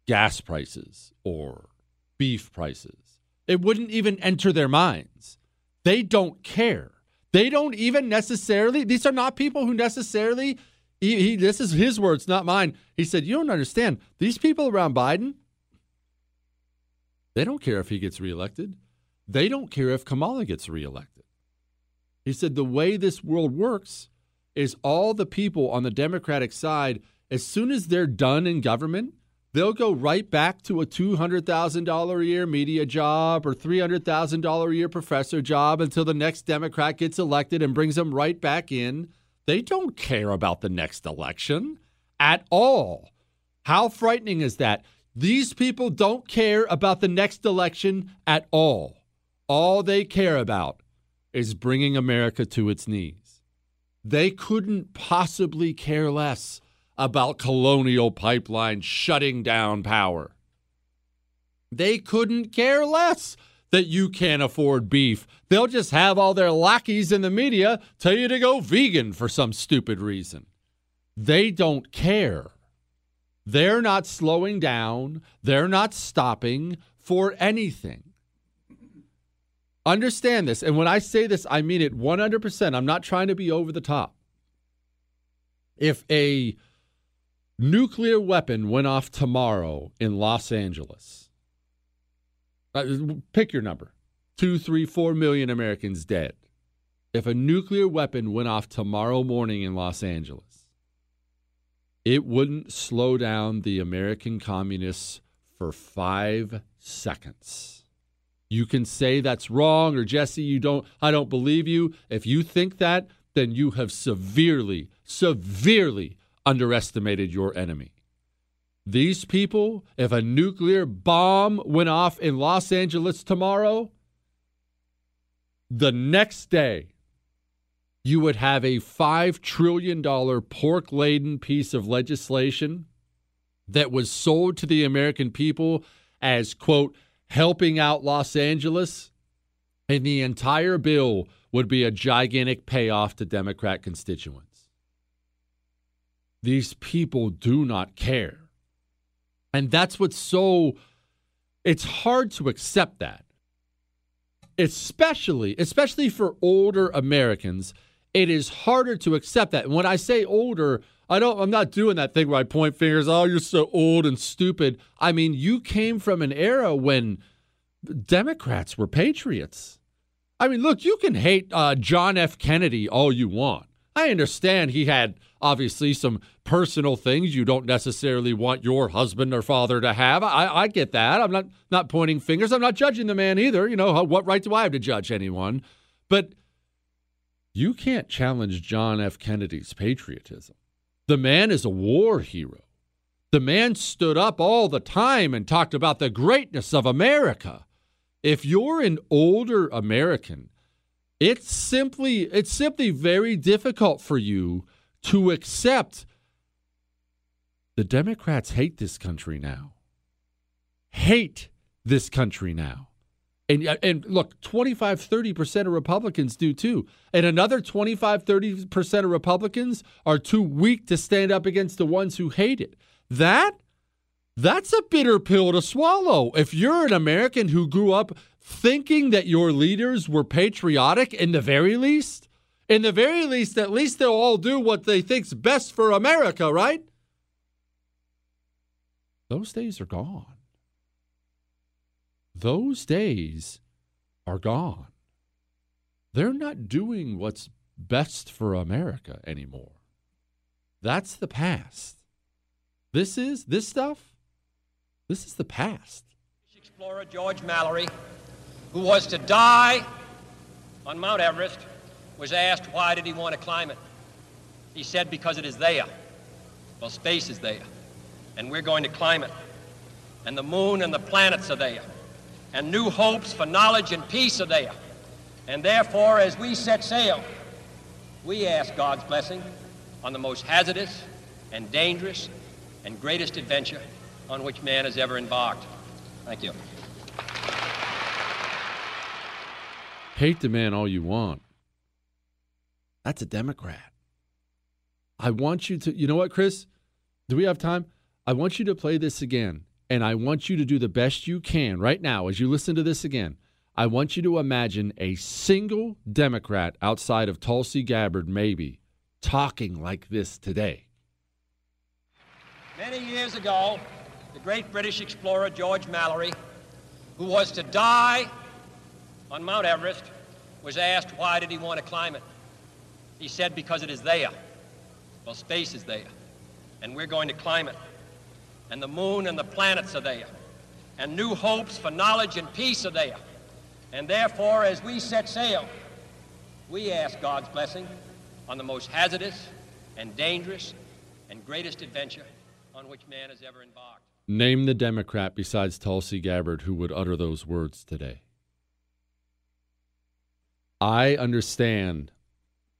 gas prices or beef prices. It wouldn't even enter their minds. They don't care. They don't even necessarily, these are not people who necessarily, he, he, this is his words, not mine. He said, You don't understand. These people around Biden, they don't care if he gets reelected. They don't care if Kamala gets reelected. He said, The way this world works is all the people on the Democratic side, as soon as they're done in government, they'll go right back to a $200,000 a year media job or $300,000 a year professor job until the next Democrat gets elected and brings them right back in. They don't care about the next election at all. How frightening is that? These people don't care about the next election at all. All they care about is bringing America to its knees. They couldn't possibly care less about colonial pipelines shutting down power. They couldn't care less that you can't afford beef. They'll just have all their lackeys in the media tell you to go vegan for some stupid reason. They don't care. They're not slowing down, they're not stopping for anything. Understand this. And when I say this, I mean it 100%. I'm not trying to be over the top. If a nuclear weapon went off tomorrow in Los Angeles, uh, pick your number two, three, four million Americans dead. If a nuclear weapon went off tomorrow morning in Los Angeles, it wouldn't slow down the American communists for five seconds. You can say that's wrong or Jesse, you don't I don't believe you. If you think that, then you have severely, severely underestimated your enemy. These people, if a nuclear bomb went off in Los Angeles tomorrow, the next day you would have a $5 trillion pork laden piece of legislation that was sold to the American people as, quote, helping out Los Angeles. And the entire bill would be a gigantic payoff to Democrat constituents. These people do not care. And that's what's so, it's hard to accept that. Especially, especially for older Americans, it is harder to accept that. And when I say older, I don't I'm not doing that thing where I point fingers, oh, you're so old and stupid. I mean, you came from an era when Democrats were patriots. I mean, look, you can hate uh, John F. Kennedy all you want. I understand he had obviously some personal things you don't necessarily want your husband or father to have. I, I get that. I'm not not pointing fingers. I'm not judging the man either. You know, what right do I have to judge anyone? But you can't challenge John F. Kennedy's patriotism. The man is a war hero. The man stood up all the time and talked about the greatness of America. If you're an older American, it's simply it's simply very difficult for you to accept the Democrats hate this country now. Hate this country now. And, uh, and look, 25, 30% of Republicans do too. And another 25, 30% of Republicans are too weak to stand up against the ones who hate it. That, that's a bitter pill to swallow. If you're an American who grew up thinking that your leaders were patriotic in the very least, in the very least, at least they'll all do what they think's best for America, right? Those days are gone. Those days are gone. They're not doing what's best for America anymore. That's the past. This is this stuff. This is the past. Explorer George Mallory, who was to die on Mount Everest, was asked why did he want to climb it. He said, because it is there. Well, space is there. And we're going to climb it. And the moon and the planets are there. And new hopes for knowledge and peace are there. And therefore, as we set sail, we ask God's blessing on the most hazardous and dangerous and greatest adventure on which man has ever embarked. Thank you. Hate the man all you want. That's a Democrat. I want you to, you know what, Chris? Do we have time? I want you to play this again, and I want you to do the best you can right now as you listen to this again. I want you to imagine a single Democrat outside of Tulsi Gabbard, maybe, talking like this today. Many years ago, the great British explorer George Mallory, who was to die on Mount Everest, was asked why did he want to climb it. He said, because it is there. Well, space is there. And we're going to climb it. And the moon and the planets are there. And new hopes for knowledge and peace are there. And therefore, as we set sail, we ask God's blessing on the most hazardous and dangerous and greatest adventure on which man has ever embarked. Name the Democrat besides Tulsi Gabbard who would utter those words today. I understand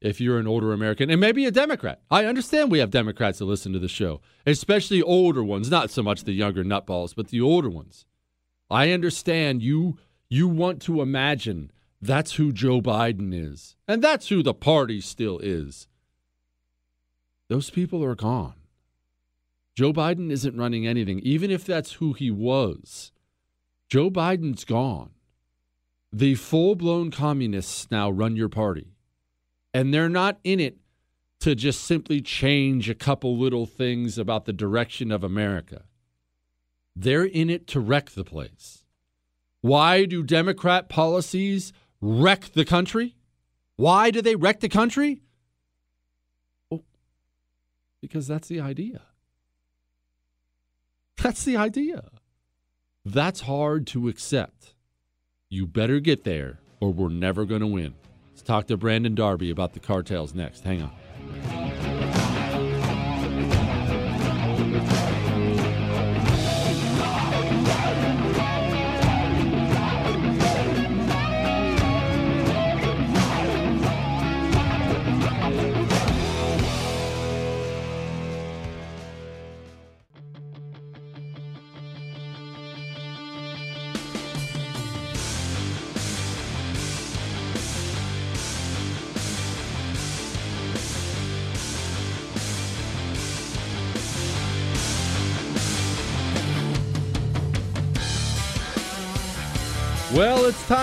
if you're an older American and maybe a Democrat. I understand we have Democrats that listen to the show, especially older ones, not so much the younger nutballs, but the older ones. I understand you you want to imagine that's who Joe Biden is, and that's who the party still is. Those people are gone. Joe Biden isn't running anything, even if that's who he was. Joe Biden's gone. The full blown communists now run your party. And they're not in it to just simply change a couple little things about the direction of America. They're in it to wreck the place. Why do Democrat policies wreck the country? Why do they wreck the country? Well, because that's the idea. That's the idea. That's hard to accept. You better get there or we're never going to win. Let's talk to Brandon Darby about the cartels next. Hang on.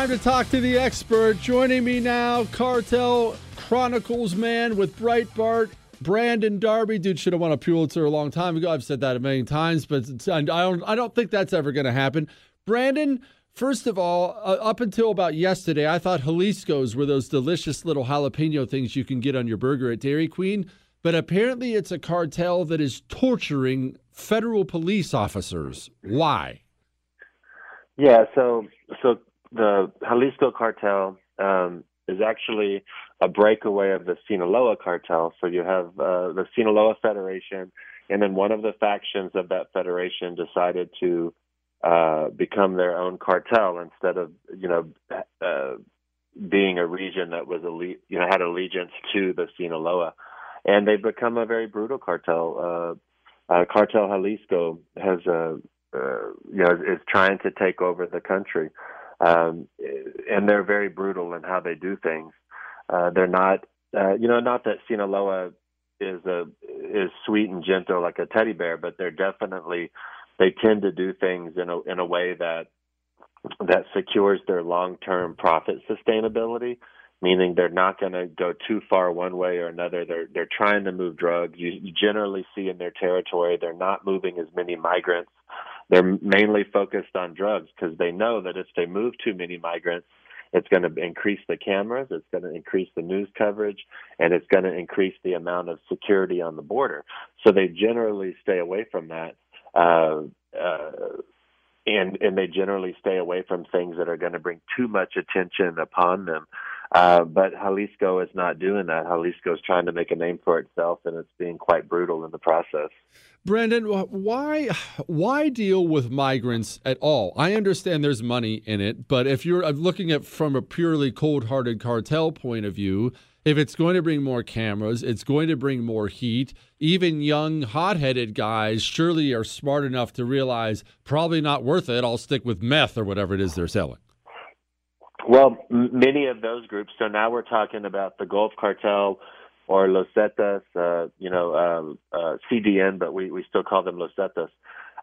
Time to talk to the expert. Joining me now, Cartel Chronicles man with Breitbart, Brandon Darby. Dude should have won a Pulitzer a long time ago. I've said that a million times, but I don't. I don't think that's ever going to happen. Brandon, first of all, uh, up until about yesterday, I thought Jalisco's were those delicious little jalapeno things you can get on your burger at Dairy Queen. But apparently, it's a cartel that is torturing federal police officers. Why? Yeah, so so the Jalisco cartel um, is actually a breakaway of the Sinaloa cartel. So you have uh, the Sinaloa Federation, and then one of the factions of that federation decided to uh, become their own cartel instead of you know uh, being a region that was alle- you know had allegiance to the Sinaloa, and they've become a very brutal cartel. Uh, uh, cartel Jalisco has uh, you know, is trying to take over the country. Um, and they're very brutal in how they do things. Uh, they're not, uh, you know, not that Sinaloa is a is sweet and gentle like a teddy bear, but they're definitely they tend to do things in a in a way that that secures their long term profit sustainability meaning they're not going to go too far one way or another. They're they're trying to move drugs. You, you generally see in their territory they're not moving as many migrants. They're mainly focused on drugs because they know that if they move too many migrants, it's going to increase the cameras, it's going to increase the news coverage, and it's going to increase the amount of security on the border. So they generally stay away from that. Uh, uh, and and they generally stay away from things that are going to bring too much attention upon them Uh, but Jalisco is not doing that. Jalisco is trying to make a name for itself, and it's being quite brutal in the process. Brandon, why why deal with migrants at all? I understand there's money in it, but if you're looking at from a purely cold-hearted cartel point of view, if it's going to bring more cameras, it's going to bring more heat. Even young, hot-headed guys surely are smart enough to realize probably not worth it. I'll stick with meth or whatever it is they're selling. Well, many of those groups. So now we're talking about the Gulf Cartel or Los Zetas, uh, you know, um, uh, CDN, but we, we still call them Los Zetas.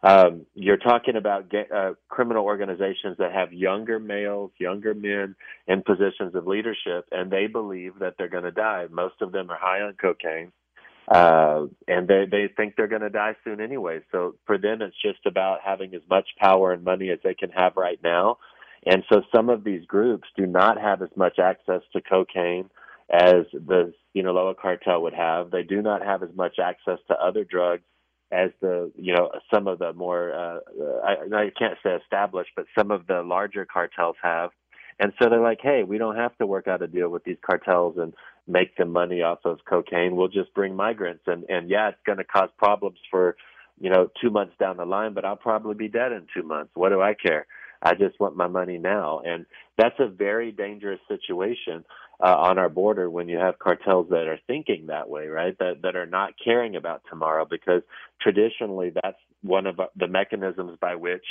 Um, you're talking about ga- uh, criminal organizations that have younger males, younger men in positions of leadership, and they believe that they're going to die. Most of them are high on cocaine, uh, and they they think they're going to die soon anyway. So for them, it's just about having as much power and money as they can have right now. And so some of these groups do not have as much access to cocaine as the Sinaloa cartel would have. They do not have as much access to other drugs as the you know some of the more uh, I, I can't say established, but some of the larger cartels have. And so they're like, hey, we don't have to work out a deal with these cartels and make them money off of cocaine. We'll just bring migrants, and and yeah, it's going to cause problems for you know two months down the line, but I'll probably be dead in two months. What do I care? I just want my money now, and that's a very dangerous situation uh, on our border when you have cartels that are thinking that way, right? That that are not caring about tomorrow because traditionally that's one of the mechanisms by which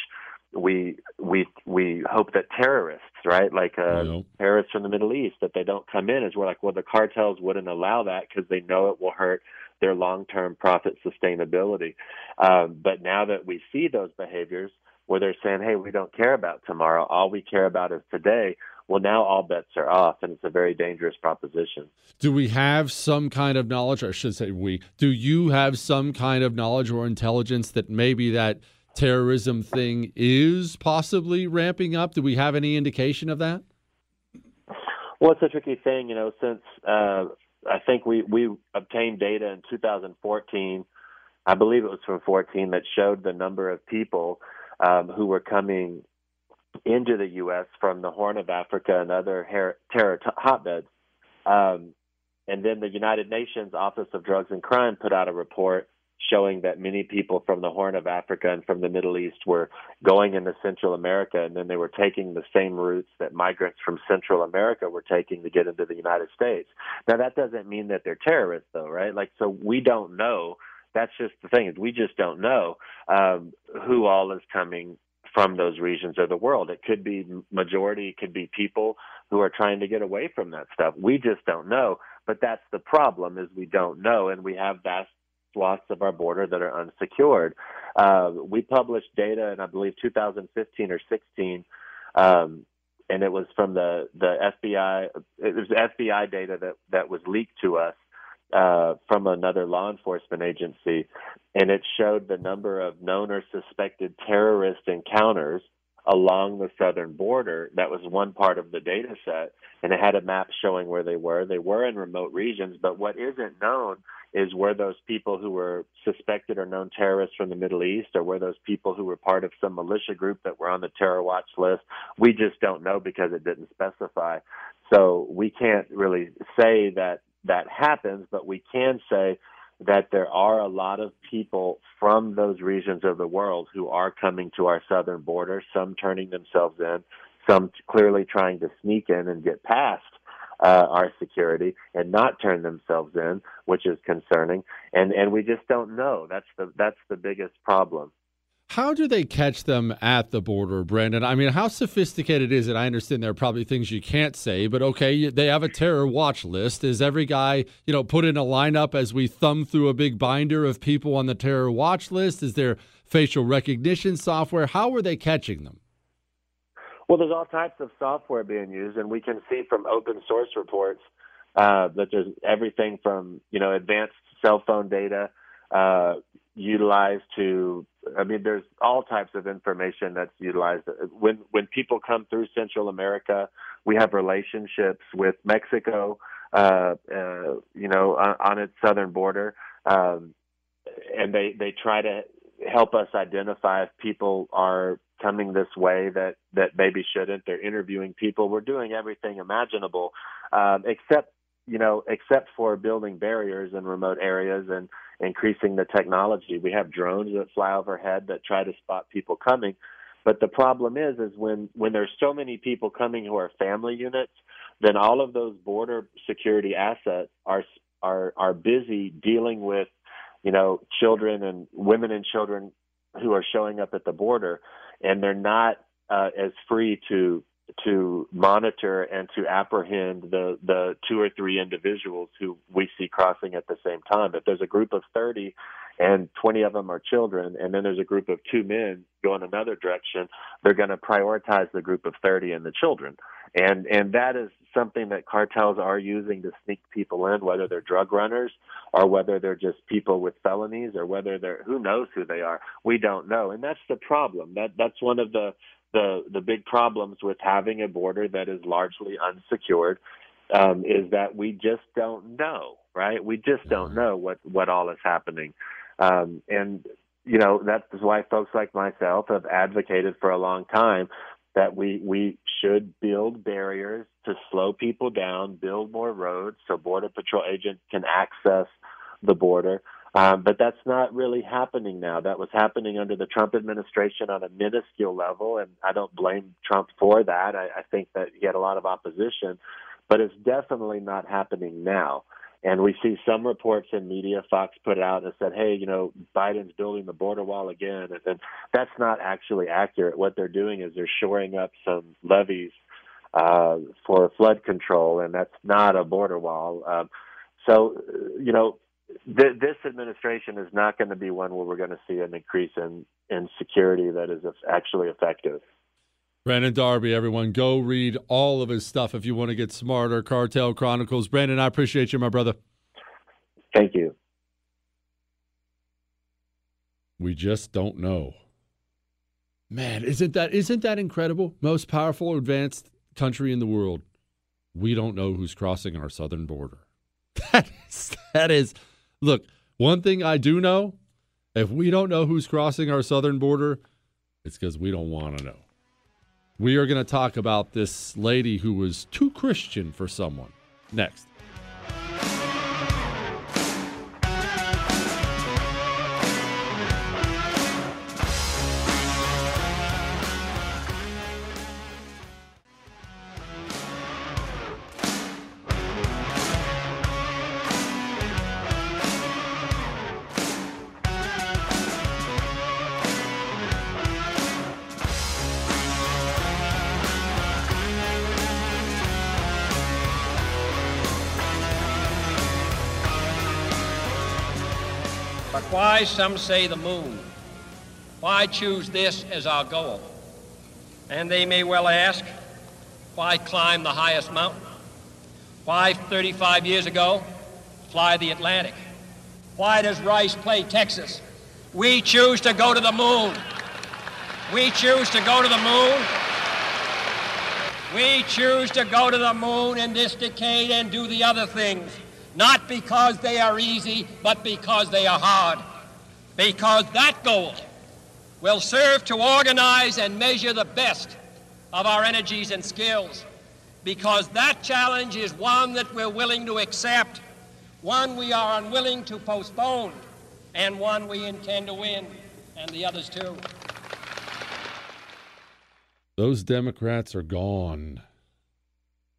we we we hope that terrorists, right, like uh, yeah. terrorists from the Middle East, that they don't come in. As we're like, well, the cartels wouldn't allow that because they know it will hurt their long-term profit sustainability. Um, but now that we see those behaviors, where they're saying, hey, we don't care about tomorrow, all we care about is today well, now all bets are off, and it's a very dangerous proposition. Do we have some kind of knowledge, or I should say we, do you have some kind of knowledge or intelligence that maybe that terrorism thing is possibly ramping up? Do we have any indication of that? Well, it's a tricky thing, you know, since uh, I think we, we obtained data in 2014, I believe it was from 14, that showed the number of people um, who were coming into the U.S. from the Horn of Africa and other terror hotbeds. Um, and then the United Nations Office of Drugs and Crime put out a report showing that many people from the Horn of Africa and from the Middle East were going into Central America, and then they were taking the same routes that migrants from Central America were taking to get into the United States. Now, that doesn't mean that they're terrorists, though, right? Like, so we don't know. That's just the thing is we just don't know um, who all is coming from those regions of the world. It could be majority, it could be people who are trying to get away from that stuff. We just don't know. But that's the problem is we don't know, and we have vast swaths of our border that are unsecured. Uh, we published data in I believe 2015 or 16. Um, and it was from the, the FBI. It was FBI data that, that was leaked to us uh, from another law enforcement agency, and it showed the number of known or suspected terrorist encounters along the southern border. That was one part of the data set, and it had a map showing where they were. They were in remote regions, but what isn't known is were those people who were suspected or known terrorists from the Middle East, or were those people who were part of some militia group that were on the terror watch list? We just don't know because it didn't specify. So we can't really say that that happens, but we can say that there are a lot of people from those regions of the world who are coming to our southern border, some turning themselves in, some clearly trying to sneak in and get past uh, our security and not turn themselves in, which is concerning. And and we just don't know. That's the that's the biggest problem. How do they catch them at the border, Brandon? I mean, how sophisticated is it? I understand there are probably things you can't say, but okay, they have a terror watch list. Is every guy, you know, put in a lineup as we thumb through a big binder of people on the terror watch list? Is there facial recognition software? How are they catching them? Well, there's all types of software being used, and we can see from open source reports uh, that there's everything from, you know, advanced cell phone data uh, utilized to I mean, there's all types of information that's utilized. When when people come through Central America, we have relationships with Mexico, uh, uh, you know, on, on its southern border, um, and they they try to help us identify if people are coming this way that that maybe shouldn't. They're interviewing people. We're doing everything imaginable, um, except you know, except for building barriers in remote areas and increasing the technology. We have drones that fly overhead that try to spot people coming. But the problem is, is when when there's so many people coming who are family units, then all of those border security assets are are are busy dealing with, you know, children and women and children who are showing up at the border, and they're not uh, as free to to monitor and to apprehend the the two or three individuals who we see crossing at the same time. If there's a group of 30 and 20 of them are children, and then there's a group of two men going another direction, they're going to prioritize the group of 30 and the children. And and that is something that cartels are using to sneak people in, whether they're drug runners or whether they're just people with felonies or whether they're who knows who they are. We don't know, and that's the problem. That that's one of the the the big problems with having a border that is largely unsecured um, is that we just don't know, right? We just don't know what what all is happening, um, and you know that is why folks like myself have advocated for a long time that we we should build barriers to slow people down, build more roads so border patrol agents can access the border. Um, but that's not really happening now. That was happening under the Trump administration on a minuscule level, and I don't blame Trump for that. I, I think that he had a lot of opposition, but it's definitely not happening now. And we see some reports in media, Fox put out and said, hey, you know, Biden's building the border wall again. And, and that's not actually accurate. What they're doing is they're shoring up some levees uh, for flood control, and that's not a border wall. Um, so, you know, th- this administration is not going to be one where we're going to see an increase in, in security that is actually effective. Brandon Darby, everyone, go read all of his stuff if you want to get smarter. Cartel Chronicles. Brandon, I appreciate you, my brother. Thank you. We just don't know. Man, isn't that isn't that incredible? Most powerful, advanced country in the world. We don't know who's crossing our southern border. [LAUGHS] That is that is Look, one thing I do know if we don't know who's crossing our southern border, it's because we don't want to know. We are going to talk about this lady who was too Christian for someone next. Some say, the moon? Why choose this as our goal? And they may well ask, why climb the highest mountain? Why, 35 years ago, fly the Atlantic? Why does Rice play Texas? We choose to go to the moon. We choose to go to the moon. We choose to go to the moon in this decade and do the other things not because they are easy, but because they are hard. Because that goal will serve to organize and measure the best of our energies and skills. Because that challenge is one that we're willing to accept, one we are unwilling to postpone, and one we intend to win, and the others too. Those Democrats are gone.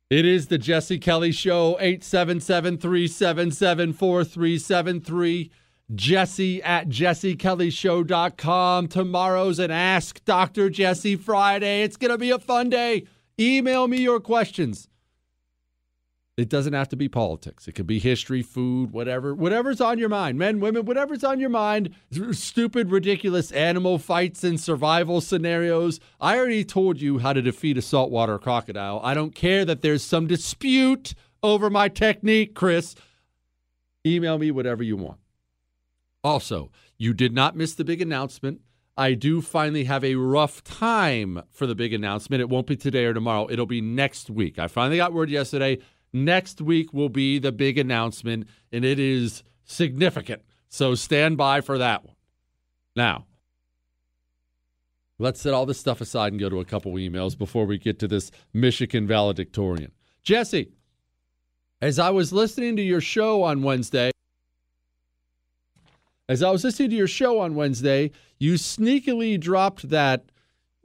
It is the Jesse Kelly Show, 877 377 4373. Jesse at jessekellyshow.com. Tomorrow's an Ask Dr. Jesse Friday. It's going to be a fun day. Email me your questions. It doesn't have to be politics. It could be history, food, whatever, whatever's on your mind. Men, women, whatever's on your mind. Stupid, ridiculous animal fights and survival scenarios. I already told you how to defeat a saltwater crocodile. I don't care that there's some dispute over my technique, Chris. Email me whatever you want. Also, you did not miss the big announcement. I do finally have a rough time for the big announcement. It won't be today or tomorrow. It'll be next week. I finally got word yesterday Next week will be the big announcement, and it is significant. So stand by for that one. Now, Let's set all this stuff aside and go to a couple emails before we get to this Michigan valedictorian. Jesse, as I was listening to your show on Wednesday, as I was listening to your show on Wednesday, you sneakily dropped that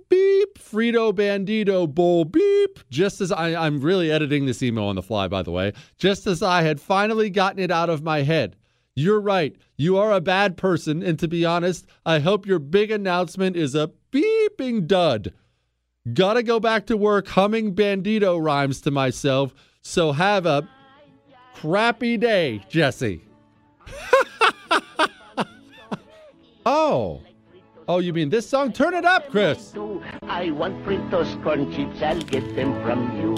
beep Frito Bandito bowl beep just as I, I'm really editing this email on the fly, by the way, just as I had finally gotten it out of my head. You're right. You are a bad person. And to be honest, I hope your big announcement is a beeping dud. Gotta go back to work humming Bandito rhymes to myself. So have a crappy day, Jesse. [LAUGHS] oh. Oh, you mean this song? Turn it up, Chris. I want Fritos corn chips, I'll get them from you.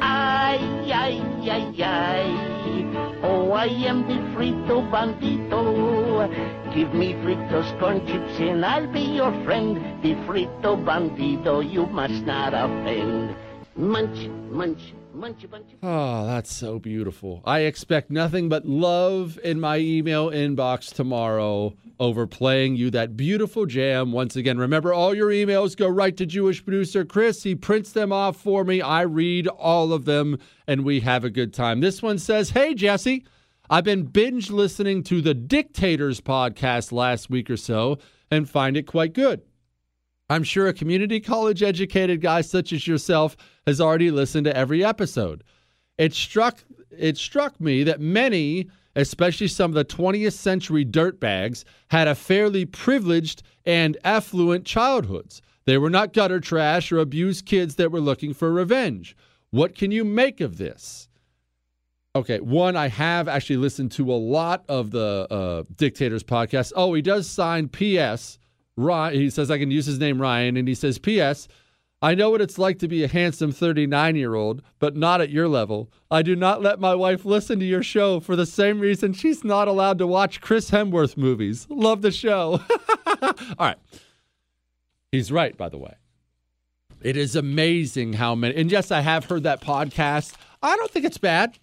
Ay, ay, ay, ay. Oh, I am the Frito Bandito. Give me Fritos corn chips and I'll be your friend. The Frito Bandito, you must not offend. Munch, munch, Oh, that's so beautiful. I expect nothing but love in my email inbox tomorrow over playing you that beautiful jam once again. Remember, all your emails go right to Jewish producer Chris. He prints them off for me. I read all of them, and we have a good time. This one says, Hey, Jesse. I've been binge listening to the Dictators podcast last week or so and find it quite good. I'm sure a community college educated guy such as yourself has already listened to every episode. It struck it struck me that many, especially some of the 20th century dirtbags, had a fairly privileged and affluent childhoods. They were not gutter trash or abused kids that were looking for revenge. What can you make of this? Okay, one, I have actually listened to a lot of the uh, Dictators podcast. Oh, he does sign P.S. Ryan, he says I can use his name Ryan, and he says, P.S. I know what it's like to be a handsome 39 year old, but not at your level. I do not let my wife listen to your show for the same reason she's not allowed to watch Chris Hemsworth movies. Love the show. [LAUGHS] All right. He's right, by the way. It is amazing how many, and yes, I have heard that podcast. I don't think it's bad.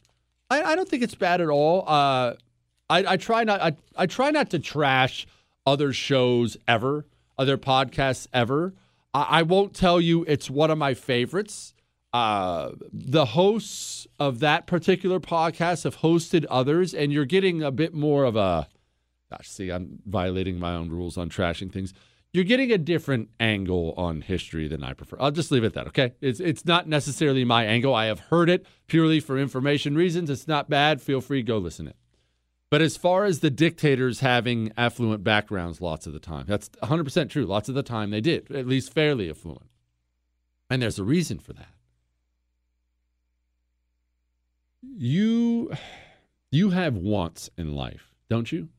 I, I don't think it's bad at all. Uh, I, I try not. I, I try not to trash other shows ever, other podcasts ever. I, I won't tell you it's one of my favorites. Uh, the hosts of that particular podcast have hosted others, and you're getting a bit more of a. Gosh, see, I'm violating my own rules on trashing things. You're getting a different angle on history than I prefer. I'll just leave it at that, okay? It's it's not necessarily my angle. I have heard it purely for information reasons. It's not bad. Feel free go listen it. But as far as the dictators having affluent backgrounds lots of the time, that's 100% true. Lots of the time they did, at least fairly affluent. And there's a reason for that. You you have wants in life, don't you?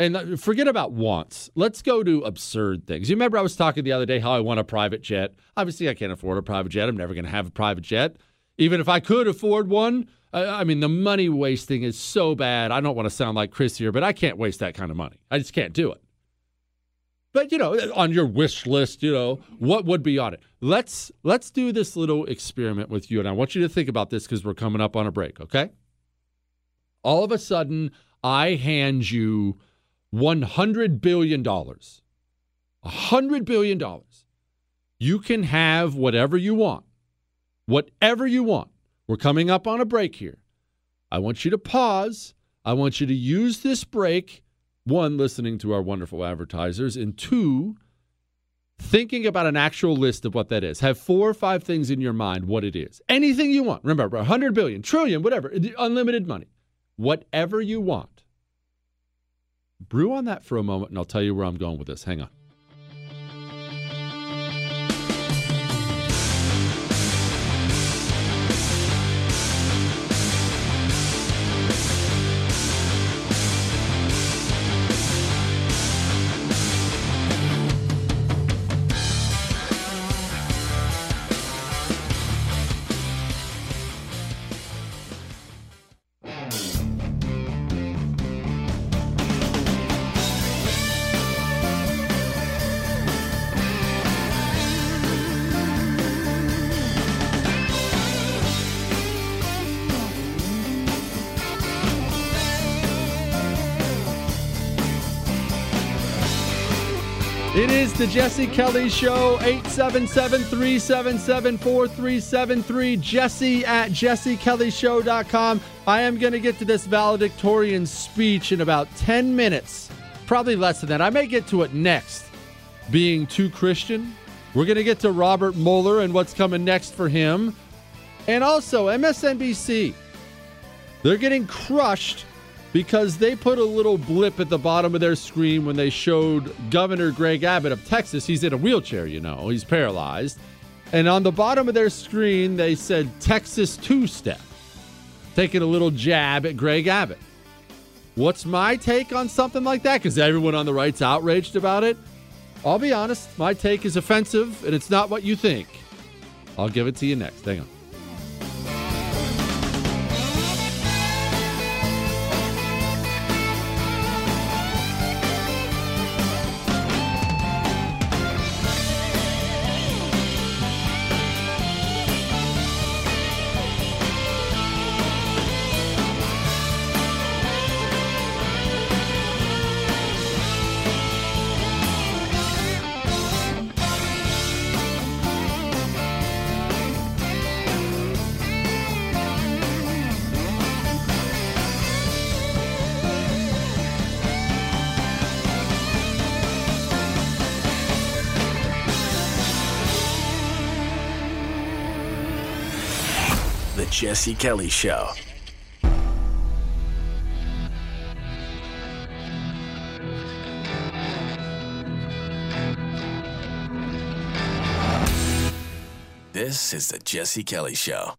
And uh, forget about wants. Let's go to absurd things. You remember I was talking the other day how I want a private jet. Obviously, I can't afford a private jet. I'm never going to have a private jet. Even if I could afford one, I mean, the money wasting is so bad. I don't want to sound like Chris here, but I can't waste that kind of money. I just can't do it. But you know, on your wish list, you know, what would be on it? Let's let's do this little experiment with you, and I want you to think about this because we're coming up on a break. Okay? All of a sudden, I hand you one hundred billion dollars. A hundred billion dollars. You can have whatever you want, whatever you want. We're coming up on a break here. I want you to pause. I want you to use this break, one, listening to our wonderful advertisers, and two, thinking about an actual list of what that is. Have four or five things in your mind what it is. Anything you want. Remember, 100 billion, trillion, whatever, unlimited money. Whatever you want. Brew on that for a moment, and I'll tell you where I'm going with this. Hang on. The Jesse Kelly Show, 877 377 4373. Jesse at jessekellyshow.com. I am going to get to this valedictorian speech in about 10 minutes, probably less than that. I may get to it next, being too Christian. We're going to get to Robert Mueller and what's coming next for him. And also, MSNBC. They're getting crushed because they put a little blip at the bottom of their screen when they showed Governor Greg Abbott of Texas. He's in a wheelchair, you know, he's paralyzed. And on the bottom of their screen, they said Texas two step, taking a little jab at Greg Abbott. What's my take on something like that? Because everyone on the right's outraged about it. I'll be honest, my take is offensive and it's not what you think. I'll give it to you next. Hang on. Jesse Kelly Show. This is the Jesse Kelly Show.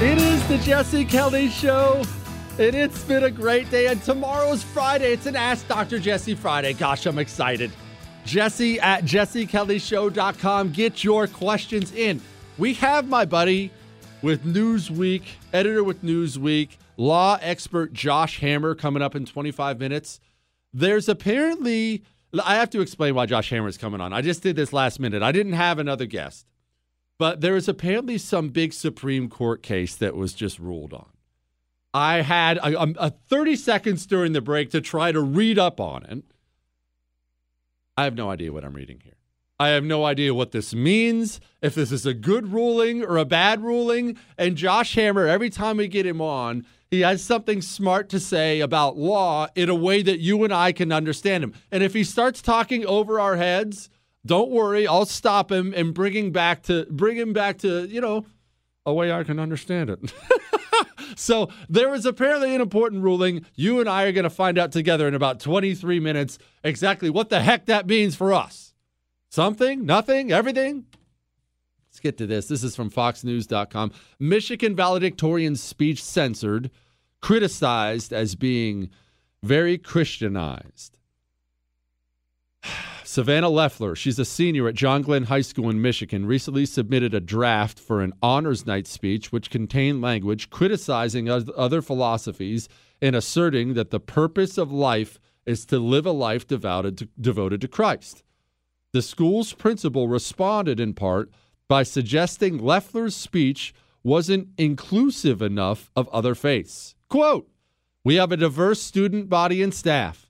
It is the Jesse Kelly Show. And it's been a great day. And tomorrow's Friday. It's an Ask Dr. Jesse Friday. Gosh, I'm excited. Jesse at jessekellyshow.com. Get your questions in. We have my buddy with Newsweek, editor with Newsweek, law expert Josh Hammer coming up in 25 minutes. There's apparently, I have to explain why Josh Hammer is coming on. I just did this last minute. I didn't have another guest. But there is apparently some big Supreme Court case that was just ruled on. I had a, um, a 30 seconds during the break to try to read up on it. I have no idea what I'm reading here. I have no idea what this means, if this is a good ruling or a bad ruling. And Josh Hammer, every time we get him on, he has something smart to say about law in a way that you and I can understand him. And if he starts talking over our heads, don't worry, I'll stop him and bring him back to bring him back to, you know, a way I can understand it. [LAUGHS] [LAUGHS] so there is apparently an important ruling. You and I are going to find out together in about 23 minutes exactly what the heck that means for us. Something, nothing, everything. Let's get to this. This is from FoxNews.com. Michigan valedictorian speech censored, criticized as being very Christianized. [SIGHS] Savannah Leffler, she's a senior at John Glenn High School in Michigan, recently submitted a draft for an honors night speech which contained language criticizing other philosophies and asserting that the purpose of life is to live a life devoted to, devoted to Christ. The school's principal responded in part by suggesting Leffler's speech wasn't inclusive enough of other faiths. Quote, We have a diverse student body and staff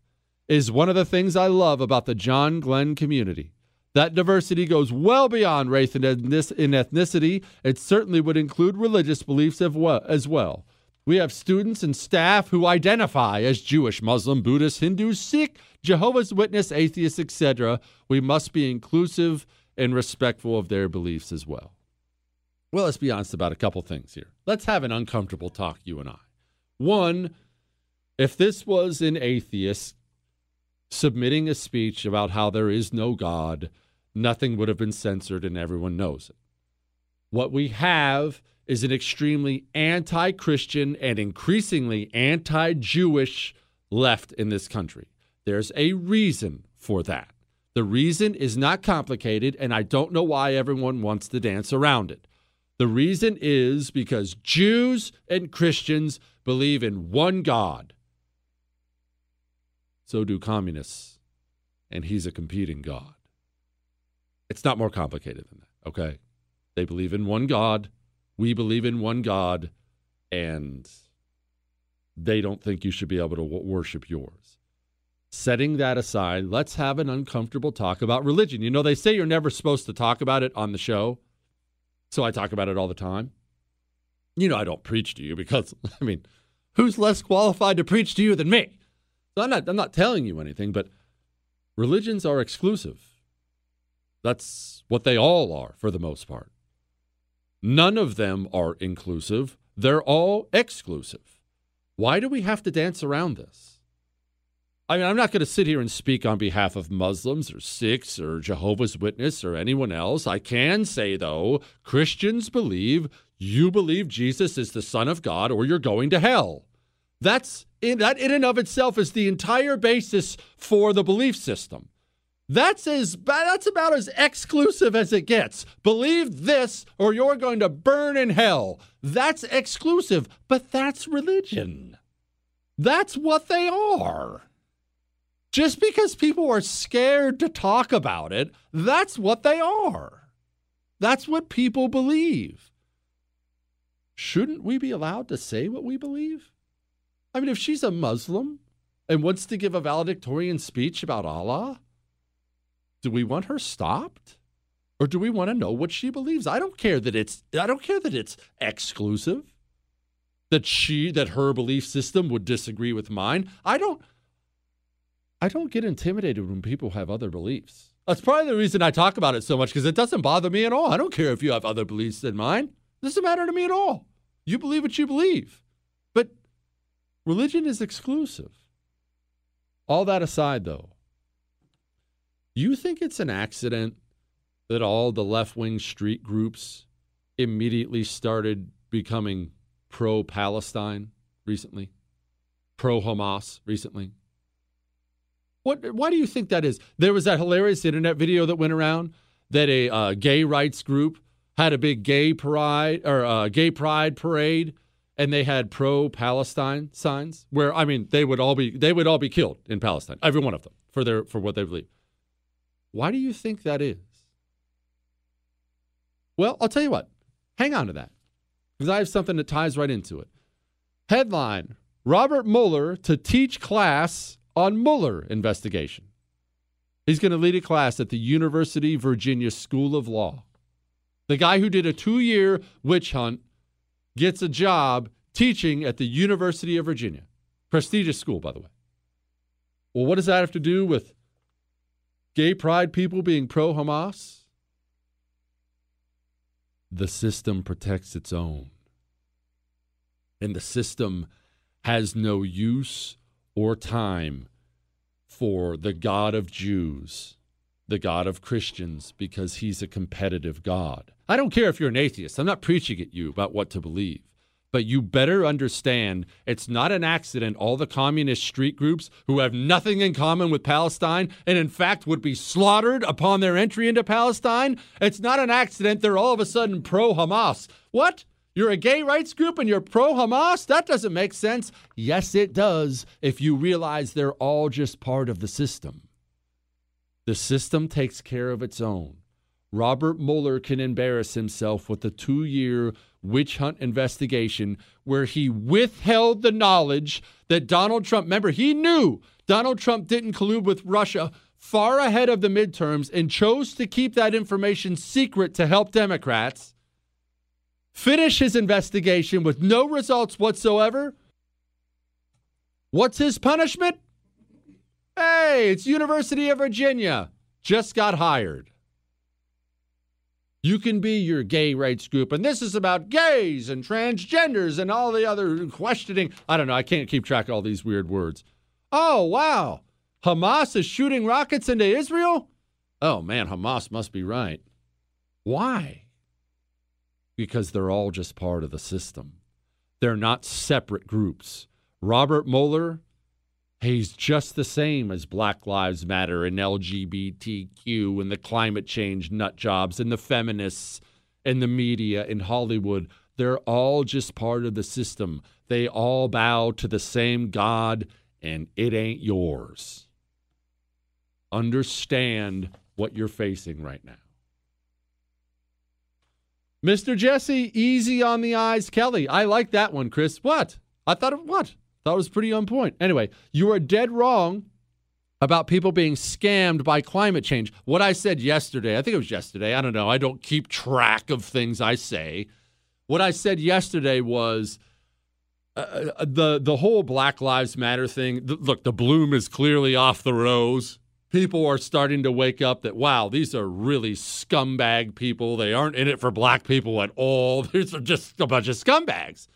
is one of the things I love about the John Glenn community. That diversity goes well beyond race and ethnicity. It certainly would include religious beliefs as well. We have students and staff who identify as Jewish, Muslim, Buddhist, Hindu, Sikh, Jehovah's Witness, atheists, etc. We must be inclusive and respectful of their beliefs as well. Well, let's be honest about a couple things here. Let's have an uncomfortable talk, you and I. One, if this was an atheist submitting a speech about how there is no God, nothing would have been censored and everyone knows it. What we have is an extremely anti Christian and increasingly anti Jewish left in this country. There's a reason for that. The reason is not complicated, and I don't know why everyone wants to dance around it. The reason is because Jews and Christians believe in one God. So do communists. And he's a competing God. It's not more complicated than that, okay? They believe in one God, we believe in one God and they don't think you should be able to worship yours. Setting that aside, let's have an uncomfortable talk about religion. You know, they say you're never supposed to talk about it on the show. So I talk about it all the time. You know, I don't preach to you because, [LAUGHS] I mean, who's less qualified to preach to you than me? So I'm not, I'm not telling you anything, but religions are exclusive. That's what they all are for the most part. None of them are inclusive, they're all exclusive. Why do we have to dance around this? I mean, I'm not going to sit here and speak on behalf of Muslims or Sikhs or Jehovah's Witness or anyone else. I can say, though, Christians believe you believe Jesus is the Son of God or you're going to hell. That's in, that in and of itself is the entire basis for the belief system. That's as that's about as exclusive as it gets. Believe this or you're going to burn in hell. That's exclusive, but that's religion. That's what they are. Just because people are scared to talk about it, that's what they are. That's what people believe. Shouldn't we be allowed to say what we believe? I mean, if she's a Muslim and wants to give a valedictorian speech about Allah, do we want her stopped? Or do we want to know what she believes? I don't care that it's I don't care that it's exclusive. That she that her belief system would disagree with mine. I don't I don't get intimidated when people have other beliefs. That's probably the reason I talk about it so much because it doesn't bother me at all. I don't care if you have other beliefs than mine. It doesn't matter to me at all. You believe what you believe. Religion is exclusive. All that aside, though, you think it's an accident that all the left wing street groups immediately started becoming pro Palestine recently? Pro Hamas recently? What, why do you think that is? There was that hilarious internet video that went around that a uh, gay rights group had a big gay pride or uh, gay pride parade, and they had pro Palestine signs. Where I mean, they would all be they would all be killed in Palestine, every one of them for their for what they believe. Why do you think that is? Well, I'll tell you what. Hang on to that because I have something that ties right into it. Headline Robert Mueller to teach class on Mueller investigation. He's going to lead a class at the University Virginia School of Law. The guy who did a two year witch hunt gets a job teaching at the University of Virginia. Prestigious school, by the way. Well, what does that have to do with gay pride people being pro Hamas? The system protects its own. And the system has no use or time for the God of Jews, the God of Christians, because he's a competitive God. I don't care if you're an atheist. I'm not preaching at you about what to believe. But you better understand it's not an accident all the communist street groups who have nothing in common with Palestine and in fact would be slaughtered upon their entry into Palestine. It's not an accident they're all of a sudden pro Hamas. What? You're a gay rights group and you're pro Hamas? That doesn't make sense. Yes, it does if you realize they're all just part of the system. The system takes care of its own. Robert Mueller can embarrass himself with a two year witch hunt investigation where he withheld the knowledge that Donald Trump, remember, he knew Donald Trump didn't collude with Russia far ahead of the midterms and chose to keep that information secret to help Democrats. Finish his investigation with no results whatsoever. What's his punishment? Hey, it's University of Virginia. Just got hired. You can be your gay rights group, and this is about gays and transgenders and all the other questioning. I don't know. I can't keep track of all these weird words. Oh, wow. Hamas is shooting rockets into Israel? Oh, man, Hamas must be right. Why? Because they're all just part of the system. They're not separate groups. Robert Mueller, he's just the same as Black Lives Matter and LGBTQ and the climate change nut jobs and the feminists and the media in Hollywood. They're all just part of the system. They all bow to the same God, and it ain't yours. Understand what you're facing right now. Mr. Jesse, easy on the eyes, Kelly. I like that one, Chris. What? I thought of what? Thought it was pretty on point. Anyway, you are dead wrong about people being scammed by climate change. What I said yesterday, I think it was yesterday. I don't know. I don't keep track of things I say. What I said yesterday was uh, uh the the whole Black Lives Matter thing. Th- look, the bloom is clearly off the rose people are starting to wake up that wow these are really scumbag people they aren't in it for black people at all [LAUGHS] these are just a bunch of scumbags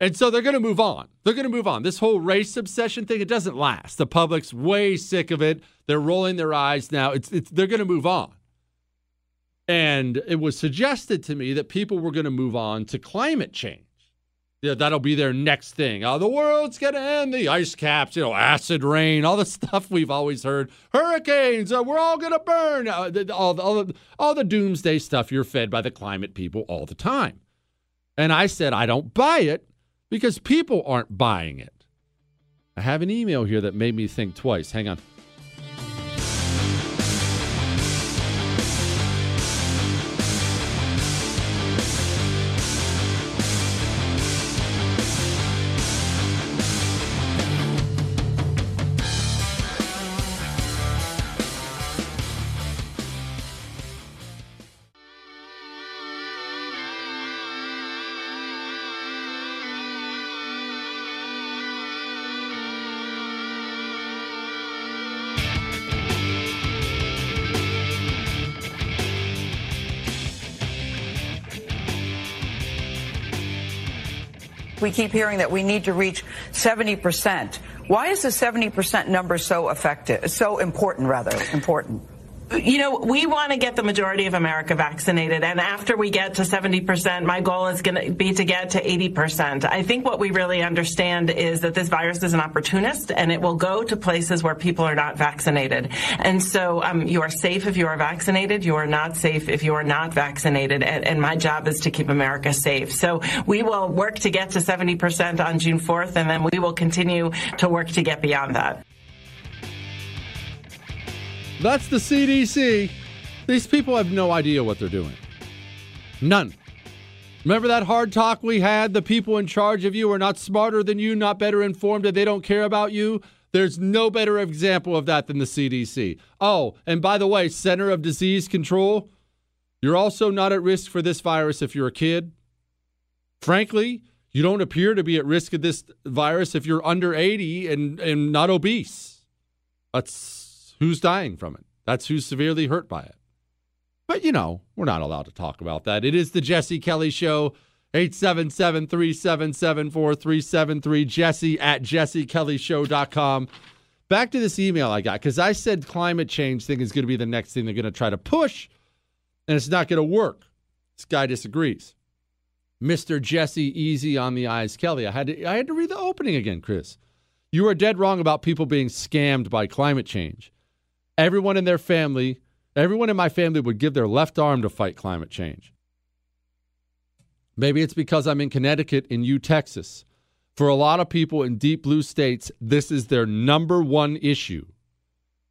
and so they're going to move on they're going to move on this whole race obsession thing it doesn't last the public's way sick of it they're rolling their eyes now it's, it's they're going to move on and it was suggested to me that people were going to move on to climate change yeah, that'll be their next thing. Oh, the world's going to end. The ice caps, you know, acid rain, all the [LAUGHS] stuff we've always heard. Hurricanes, uh, we're all going to burn. Uh, all, all, the, all the doomsday stuff you're fed by the climate people all the time. And I said, I don't buy it because people aren't buying it. I have an email here that made me think twice. Hang on. Keep hearing that we need to reach 70%. Why is the 70% number so effective, so important, rather, important? You know, we want to get the majority of America vaccinated. And after we get to 70%, my goal is going to be to get to 80%. I think what we really understand is that this virus is an opportunist and it will go to places where people are not vaccinated. And so um, you are safe if you are vaccinated. You are not safe if you are not vaccinated. And, and my job is to keep America safe. So we will work to get to 70% on June 4th, and then we will continue to work to get beyond that. That's the CDC. These people have no idea what they're doing. None. Remember that hard talk we had? The people in charge of you are not smarter than you, not better informed, and they don't care about you. There's no better example of that than the CDC. Oh, and by the way, Center of Disease Control, you're also not at risk for this virus if you're a kid. Frankly, you don't appear to be at risk of this virus if you're under 80 and, and not obese. That's who's dying from it. That's who's severely hurt by it. But, you know, we're not allowed to talk about that. It is the Jesse Kelly Show. 877 377 4373. Jesse at jessekellyshow.com. Back to this email I got because I said climate change thing is going to be the next thing they're going to try to push, and it's not going to work. This guy disagrees. Mr. Jesse Easy on the eyes Kelly. I had to I had to read the opening again, Chris. You are dead wrong about people being scammed by climate change everyone in their family, everyone in my family would give their left arm to fight climate change. Maybe it's because I'm in Connecticut and you, Texas. For a lot of people in deep blue states, this is their number one issue.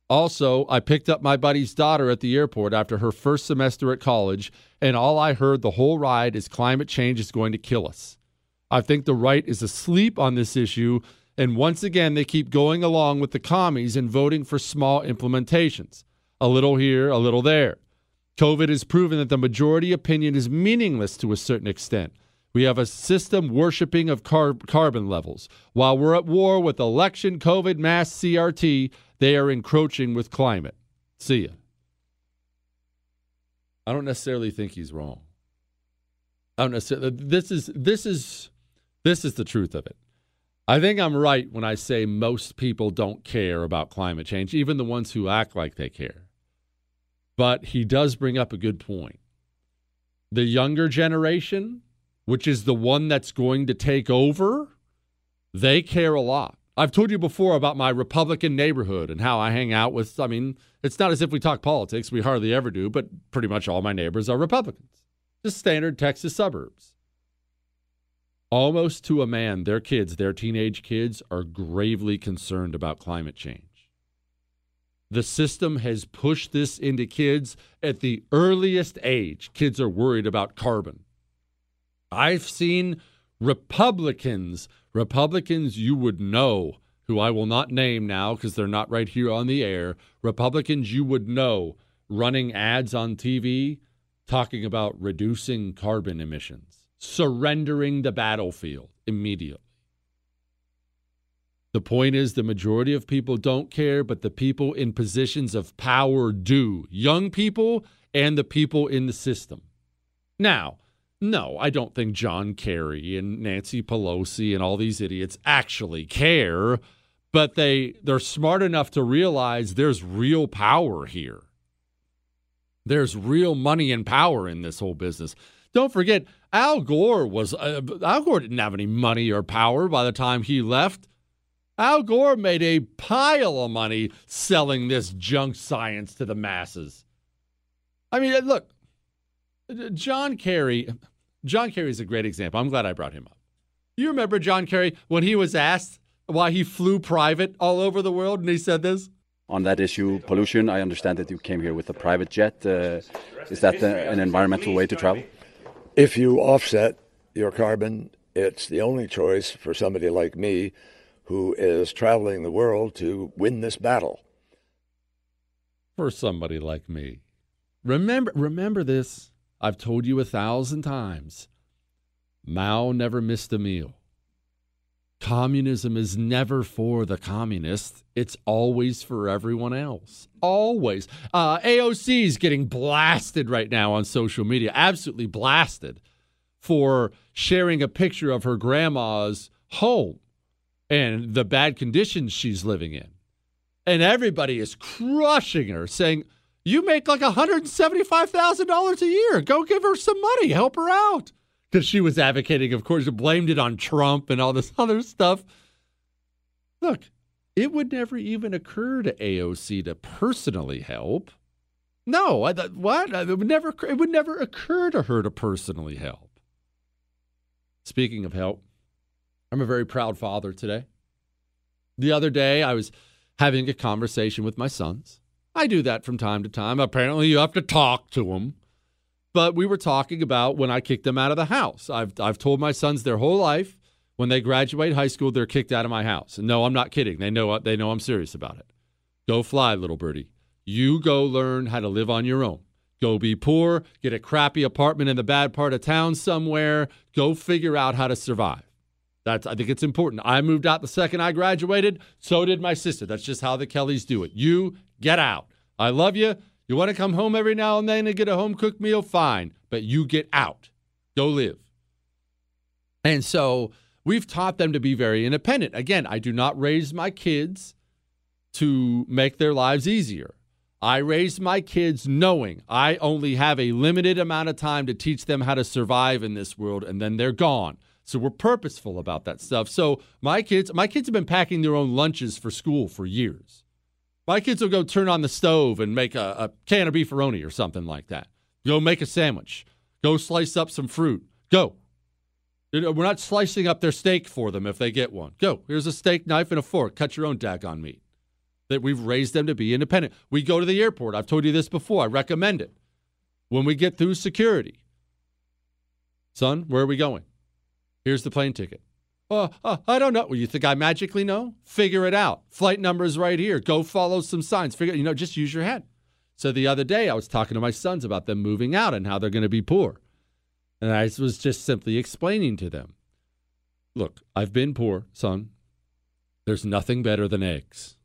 Also, I picked up my buddy's daughter at the airport after her first semester at college, and all I heard the whole ride is climate change is going to kill us. I think the right is asleep on this issue and once again, they keep going along with the commies and voting for small implementations a little here, a little there. COVID has proven that the majority opinion is meaningless to a certain extent. We have a system worshiping of car- carbon levels. While we're at war with election, COVID, mass, CRT, they are encroaching with climate. See ya. I don't necessarily think he's wrong. I don't necessarily. This is this is this is the truth of it. I think I'm right when I say most people don't care about climate change, even the ones who act like they care. But he does bring up a good point. The younger generation, which is the one that's going to take over, they care a lot. I've told you before about my Republican neighborhood and how I hang out with, I mean, it's not as if we talk politics, we hardly ever do, but pretty much all my neighbors are Republicans. Just standard Texas suburbs almost to a man, their kids, their teenage kids, are gravely concerned about climate change. The system has pushed this into kids at the earliest age. Kids are worried about carbon. I've seen Republicans, Republicans you would know, who I will not name now because they're not right here on the air, Republicans you would know running ads on TV talking about reducing carbon emissions, surrendering the battlefield immediately. The point is, the majority of people don't care, but the people in positions of power do. Young people and the people in the system. Now, no, I don't think John Kerry and Nancy Pelosi and all these idiots actually care, but they they're smart enough to realize there's real power here. There's real money and power in this whole business. Don't forget, Al Gore was uh, Al Gore didn't have any money or power by the time he left. Al Gore made a pile of money selling this junk science to the masses. I mean, look, John Kerry, John Kerry is a great example. I'm glad I brought him up. You remember John Kerry when he was asked why he flew private all over the world, and he said this. On that issue, pollution, I understand that you came here with a private jet. Uh, is that the, an environmental way to travel? If you offset your carbon, it's the only choice for somebody like me who is traveling the world to win this battle. For somebody like me. Remember remember this. I've told you a thousand times. Mao never missed a meal. Communism is never for the communists. It's always for everyone else. Always. Uh, AOC is getting blasted right now on social media, absolutely blasted for sharing a picture of her grandma's home and the bad conditions she's living in. And everybody is crushing her, saying, You make like $175,000 a year. Go give her some money, help her out because she was advocating, of course, blamed it on Trump and all this [LAUGHS] other stuff. Look, it would never even occur to AOC to personally help. No, I, what? It would never. It would never occur to her to personally help. Speaking of help, I'm a very proud father today. The other day, I was having a conversation with my sons. I do that from time to time. Apparently, you have to talk to them. But we were talking about when I kicked them out of the house. I've, I've told my sons their whole life when they graduate high school, they're kicked out of my house. No, I'm not kidding. They know, they know I'm serious about it. Go fly, little birdie. You go learn how to live on your own. Go be poor, get a crappy apartment in the bad part of town somewhere. Go figure out how to survive. That's I think it's important. I moved out the second I graduated. So did my sister. That's just how the Kellys do it. You get out. I love you. You want to come home every now and then and get a home cooked meal? Fine. But you get out. Go live. And so we've taught them to be very independent. Again, I do not raise my kids to make their lives easier. I raised my kids knowing I only have a limited amount of time to teach them how to survive in this world, and then they're gone. So we're purposeful about that stuff. So my kids, my kids have been packing their own lunches for school for years. My kids will go turn on the stove and make a, a can of beefaroni or something like that. Go make a sandwich. Go slice up some fruit. Go. We're not slicing up their steak for them if they get one. Go. Here's a steak knife and a fork. Cut your own daggone meat. That we've raised them to be independent. We go to the airport. I've told you this before. I recommend it. When we get through security, son, where are we going? Here's the plane ticket. Uh, uh, I don't know. Well, you think I magically know? Figure it out. Flight number is right here. Go follow some signs. Figure, you know, just use your head. So the other day, I was talking to my sons about them moving out and how they're going to be poor. And I was just simply explaining to them look, I've been poor, son. There's nothing better than eggs.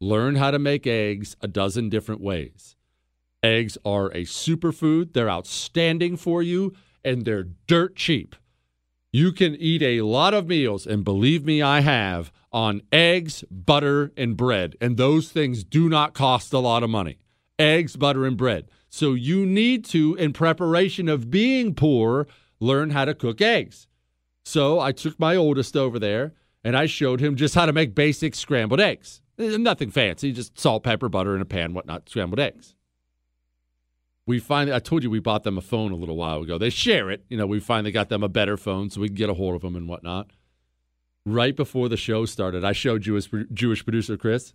Learn how to make eggs a dozen different ways. Eggs are a superfood, they're outstanding for you, and they're dirt cheap. You can eat a lot of meals, and believe me, I have, on eggs, butter, and bread. And those things do not cost a lot of money. Eggs, butter, and bread. So you need to, in preparation of being poor, learn how to cook eggs. So I took my oldest over there and I showed him just how to make basic scrambled eggs. Nothing fancy, just salt, pepper, butter in a pan, whatnot, scrambled eggs we finally, I told you we bought them a phone a little while ago. They share it. You know, we finally got them a better phone so we can get a hold of them and whatnot. Right before the show started, I showed Jewish, Jewish producer Chris.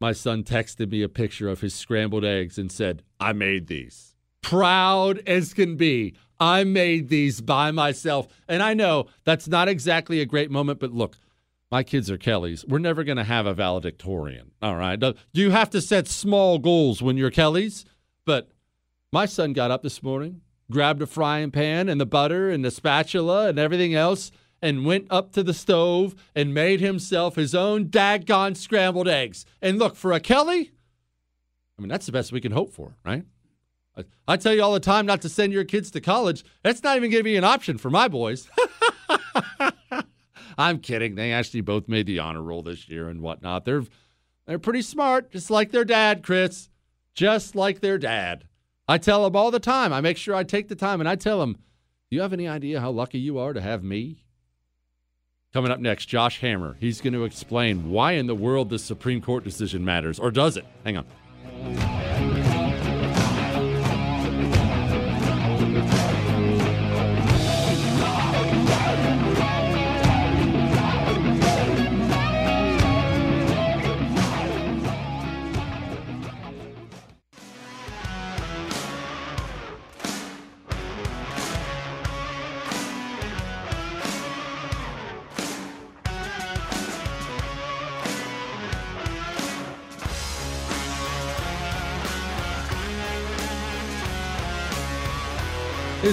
my son texted me a picture of his scrambled eggs and said, I made these. Proud as can be. I made these by myself. And I know that's not exactly a great moment, but look, my kids are Kellys. We're never going to have a valedictorian. All right. Do You have to set small goals when you're Kellys. But my son got up this morning, grabbed a frying pan and the butter and the spatula and everything else, and went up to the stove and made himself his own daggone scrambled eggs. And look, for a Kelly, I mean, that's the best we can hope for, right? I, I tell you all the time not to send your kids to college. That's not even going to be an option for my boys. [LAUGHS] I'm kidding. They actually both made the honor roll this year and whatnot. They're they're pretty smart, just like their dad, Chris. Just like their dad. I tell them all the time. I make sure I take the time and I tell them, "Do you have any idea how lucky you are to have me?" Coming up next, Josh Hammer. He's going to explain why in the world this Supreme Court decision matters, or does it? Hang on.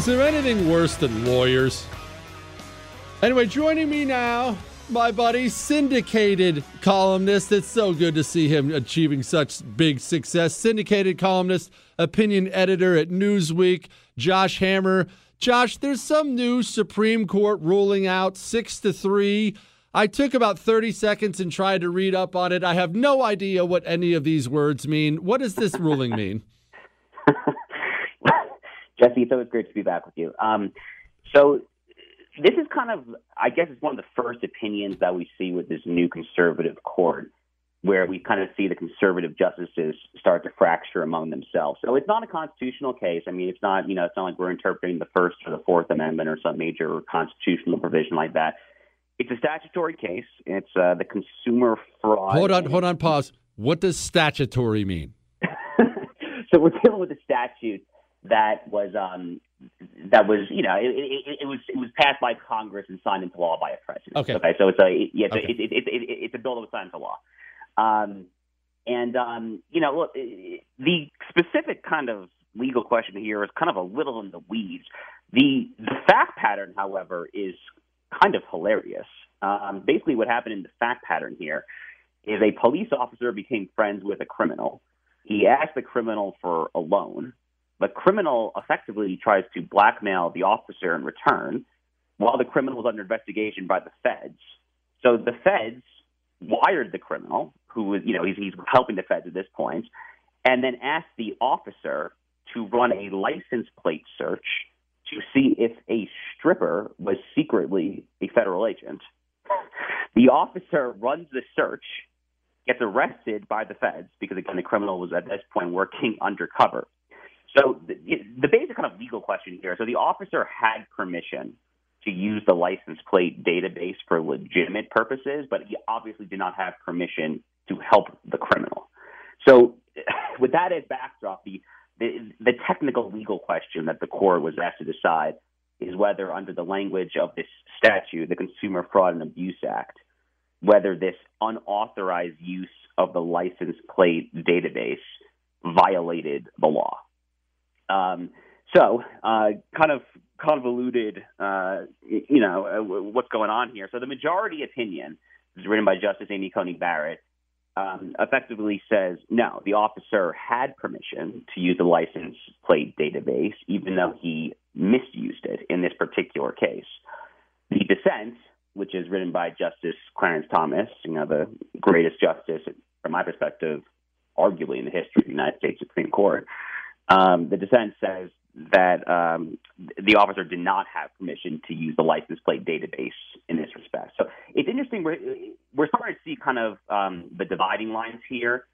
Is there anything worse than lawyers? Anyway, joining me now, my buddy, syndicated columnist. It's so good to see him achieving such big success. Syndicated columnist, opinion editor at Newsweek, Josh Hammer. Josh, there's some new Supreme Court ruling out six to three. I took about 30 seconds and tried to read up on it. I have no idea what any of these words mean. What does this ruling mean? [LAUGHS] Jesse, it's always great to be back with you. Um, so this is kind of, I guess, it's one of the first opinions that we see with this new conservative court, where we kind of see the conservative justices start to fracture among themselves. So it's not a constitutional case. I mean, it's not, you know, it's not like we're interpreting the First or the Fourth Amendment or some major constitutional provision like that. It's a statutory case. It's uh, the computer fraud. Hold on, hold on, pause. What does statutory mean? [LAUGHS] so we're dealing with a statute that was um, that was you know it, it, it, was it was passed by Congress and signed into law by a president. Okay. Okay. So it's a yeah, Okay. it, it, it, it, it's a bill that was signed into law. Um, and um, you know, look, the specific kind of legal question here is kind of a little in the weeds. The the fact pattern, however, is kind of hilarious. Um, basically, what happened in the fact pattern here is a police officer became friends with a criminal. He asked the criminal for a loan. The criminal effectively tries to blackmail the officer in return while the criminal is under investigation by the feds. So the feds wired the criminal, who was, you know, he's, he's helping the feds at this point, and then asked the officer to run a license plate search to see if a stripper was secretly a federal agent. The officer runs the search, gets arrested by the feds because, again, the criminal was at this point working undercover. So the, the basic kind of legal question here so the officer had permission to use the license plate database for legitimate purposes, but he obviously did not have permission to help the criminal. So, [LAUGHS] with that as backdrop, the, the, the technical legal question that the court was asked to decide is whether, under the language of this statute, the Computer Fraud and Abuse Act, whether this unauthorized use of the license plate database violated the law. Um, so, uh, kind of convoluted, uh, you know, uh, what's going on here. So, the majority opinion is written by Justice Amy Coney Barrett. Um, effectively says no, the officer had permission to use the license plate database, even though he misused it in this particular case. The dissent, which is written by Justice Clarence Thomas, you know, the greatest justice, from my perspective, arguably in the history of the United States Supreme Court, um, the dissent says that um, the officer did not have permission to use the license plate database in this respect. So it's interesting. We're, we're starting to see kind of um, the dividing lines here.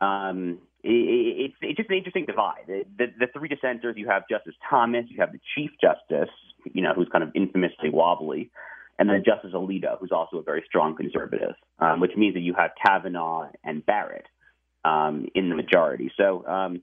Um, it, it's, it's just an interesting divide. The, the, the three dissenters, you have Justice Thomas, you have the Chief Justice, you know, who's kind of infamously wobbly, and then Justice Alito, who's also a very strong conservative, um, which means that you have Kavanaugh and Barrett, um, in the majority. So um,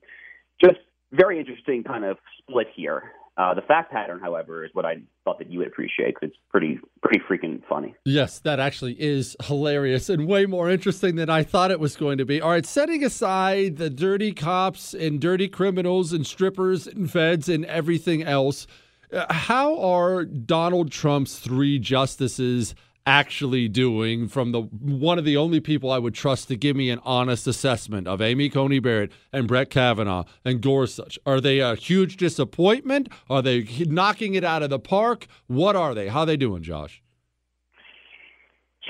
just very interesting kind of split here. Uh, the fact pattern, however, is what I thought that you would appreciate because it's pretty pretty freaking funny. Yes, that actually is hilarious and way more interesting than I thought it was going to be. All right, setting aside the dirty cops and dirty criminals and strippers and feds and everything else, uh, how are Donald Trump's three justices actually doing from the one of the only people I would trust to give me an honest assessment of Amy Coney Barrett and Brett Kavanaugh and Gorsuch. Are they a huge disappointment? Are they knocking it out of the park? What are they? How are they doing, Josh?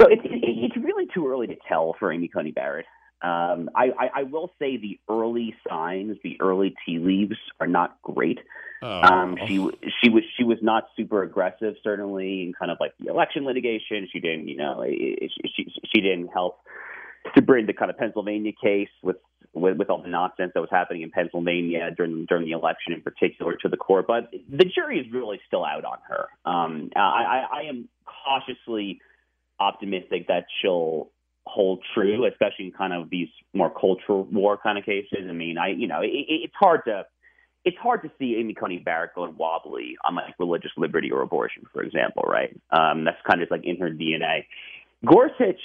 So it, it, it's really too early to tell for Amy Coney Barrett. Um, I, I, I will say the early signs, the early tea leaves, are not great. Oh. Um, she she was she was not super aggressive, certainly in kind of like the election litigation. She didn't, you know, she she, didn't help to bring the kind of Pennsylvania case with, with with all the nonsense that was happening in Pennsylvania during during the election, in particular, to the court. But the jury is really still out on her. Um, I, I, I am cautiously optimistic that she'll hold true, especially in kind of these more cultural war kind of cases. I mean, I you know, it, it's hard to it's hard to see Amy Coney Barrett going wobbly on like religious liberty or abortion, for example, right? Um, that's kind of like in her DNA. Gorsuch,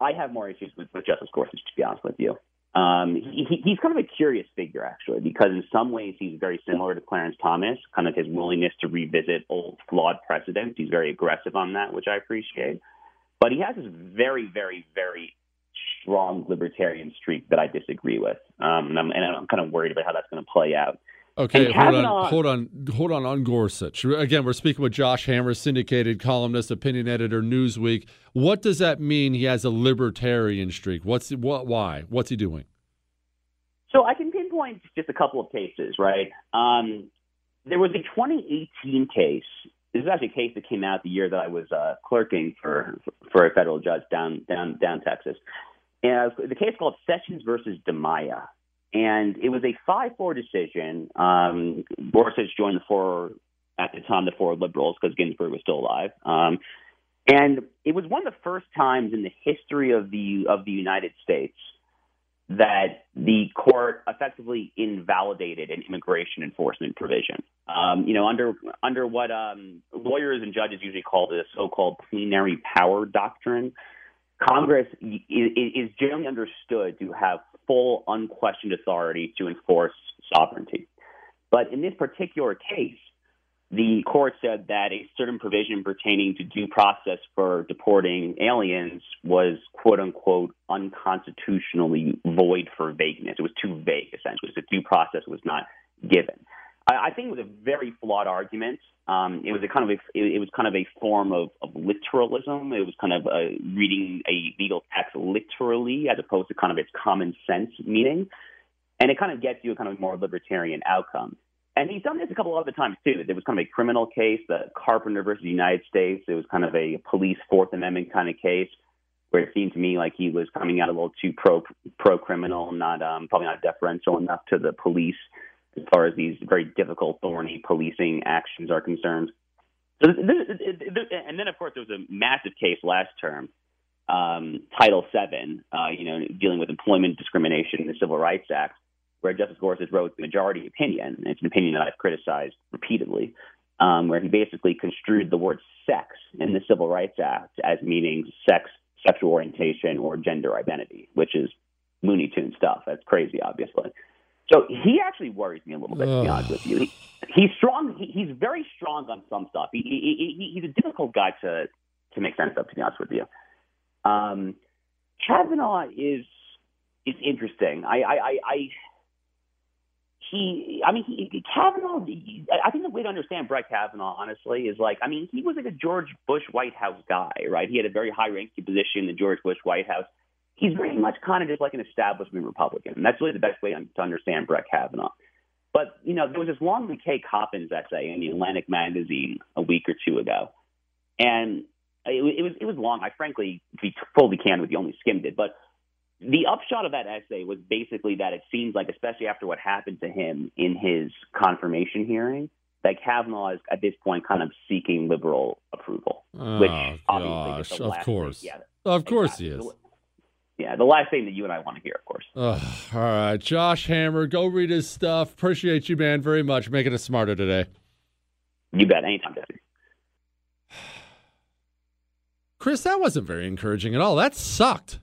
I have more issues with, with Justice Gorsuch, to be honest with you. Um, he, he's kind of a curious figure, actually, because in some ways he's very similar to Clarence Thomas, kind of his willingness to revisit old flawed precedents. He's very aggressive on that, which I appreciate. But he has this very, very, very strong libertarian streak that I disagree with. Um, and, I'm, and I'm kind of worried about how that's going to play out. Okay, hold on, hold on, hold on on Gorsuch. Again, we're speaking with Josh Hammer, syndicated columnist, opinion editor, Newsweek. What does that mean? He has a libertarian streak. What's what? Why? What's he doing? So I can pinpoint just a couple of cases, right? Um, there was a 2018 case. This is actually a case that came out the year that I was uh, clerking for for a federal judge down down down Texas, and the case called Sessions versus Dimaya, and it was a five four decision. Um, Gorsuch joined the four at the time the four liberals because Ginsburg was still alive. Um, and it was one of the first times in the history of the of the United States that the court effectively invalidated an immigration enforcement provision. Um, you know, under under what um, lawyers and judges usually call the so-called plenary power doctrine, Congress is generally understood to have full, unquestioned authority to enforce sovereignty. But in this particular case, the court said that a certain provision pertaining to due process for deporting aliens was quote unquote unconstitutionally void for vagueness. It was too vague, essentially. So due process was not given. I, I think it was a very flawed argument. Um, it was a kind of a, it, it was kind of a form of, of literalism. It was kind of uh reading a legal text literally as opposed to kind of its common sense meaning, and it kind of gets you a kind of more libertarian outcome. And he's done this a couple other times too. There was kind of a criminal case, the Carpenter versus the United States. It was kind of a police Fourth Amendment kind of case where it seemed to me like he was coming out a little too pro pro criminal, not um, probably not deferential enough to the police as far as these very difficult, thorny policing actions are concerned. So, th- th- th- th- and then of course there was a massive case last term, um, Title VII, uh, you know, dealing with employment discrimination in the Civil Rights Act where Justice Gorsuch wrote the majority opinion. It's an opinion that I've criticized repeatedly, um, where he basically construed the word sex in the Civil Rights Act as meaning sex, sexual orientation, or gender identity, which is Looney Tune stuff. That's crazy, obviously. So he actually worries me a little bit, to be honest with you. He, he's strong. He, he's very strong on some stuff. He, he, he, he's a difficult guy to to make sense of, to be honest with you. Um, Kavanaugh is is interesting. I, I, I, I he, I mean, he, Kavanaugh. I think the way to understand Brett Kavanaugh, honestly, is like, I mean, he was like a George Bush White House guy, right? He had a very high-ranking position in the George Bush White House. He's very much kind of just like an establishment Republican, and that's really the best way to understand Brett Kavanaugh. But you know, there was this long McKay Coppins essay in the Atlantic magazine a week or two ago, and it, it was it was long. I frankly, to be fully candid with you, only skimmed it, but the upshot of that essay was basically that it seems like, especially after what happened to him in his confirmation hearing, that Kavanaugh is at this point kind of seeking liberal approval, Oh, which obviously is gosh, of course. Of course he is. Yeah, the last thing that you and I want to hear, of course. Ugh, all right, Josh Hammer, go read his stuff. Appreciate you, man, very much. Making us smarter today. You bet. Anytime, Jesse. [SIGHS] Chris, that wasn't very encouraging at all. That sucked.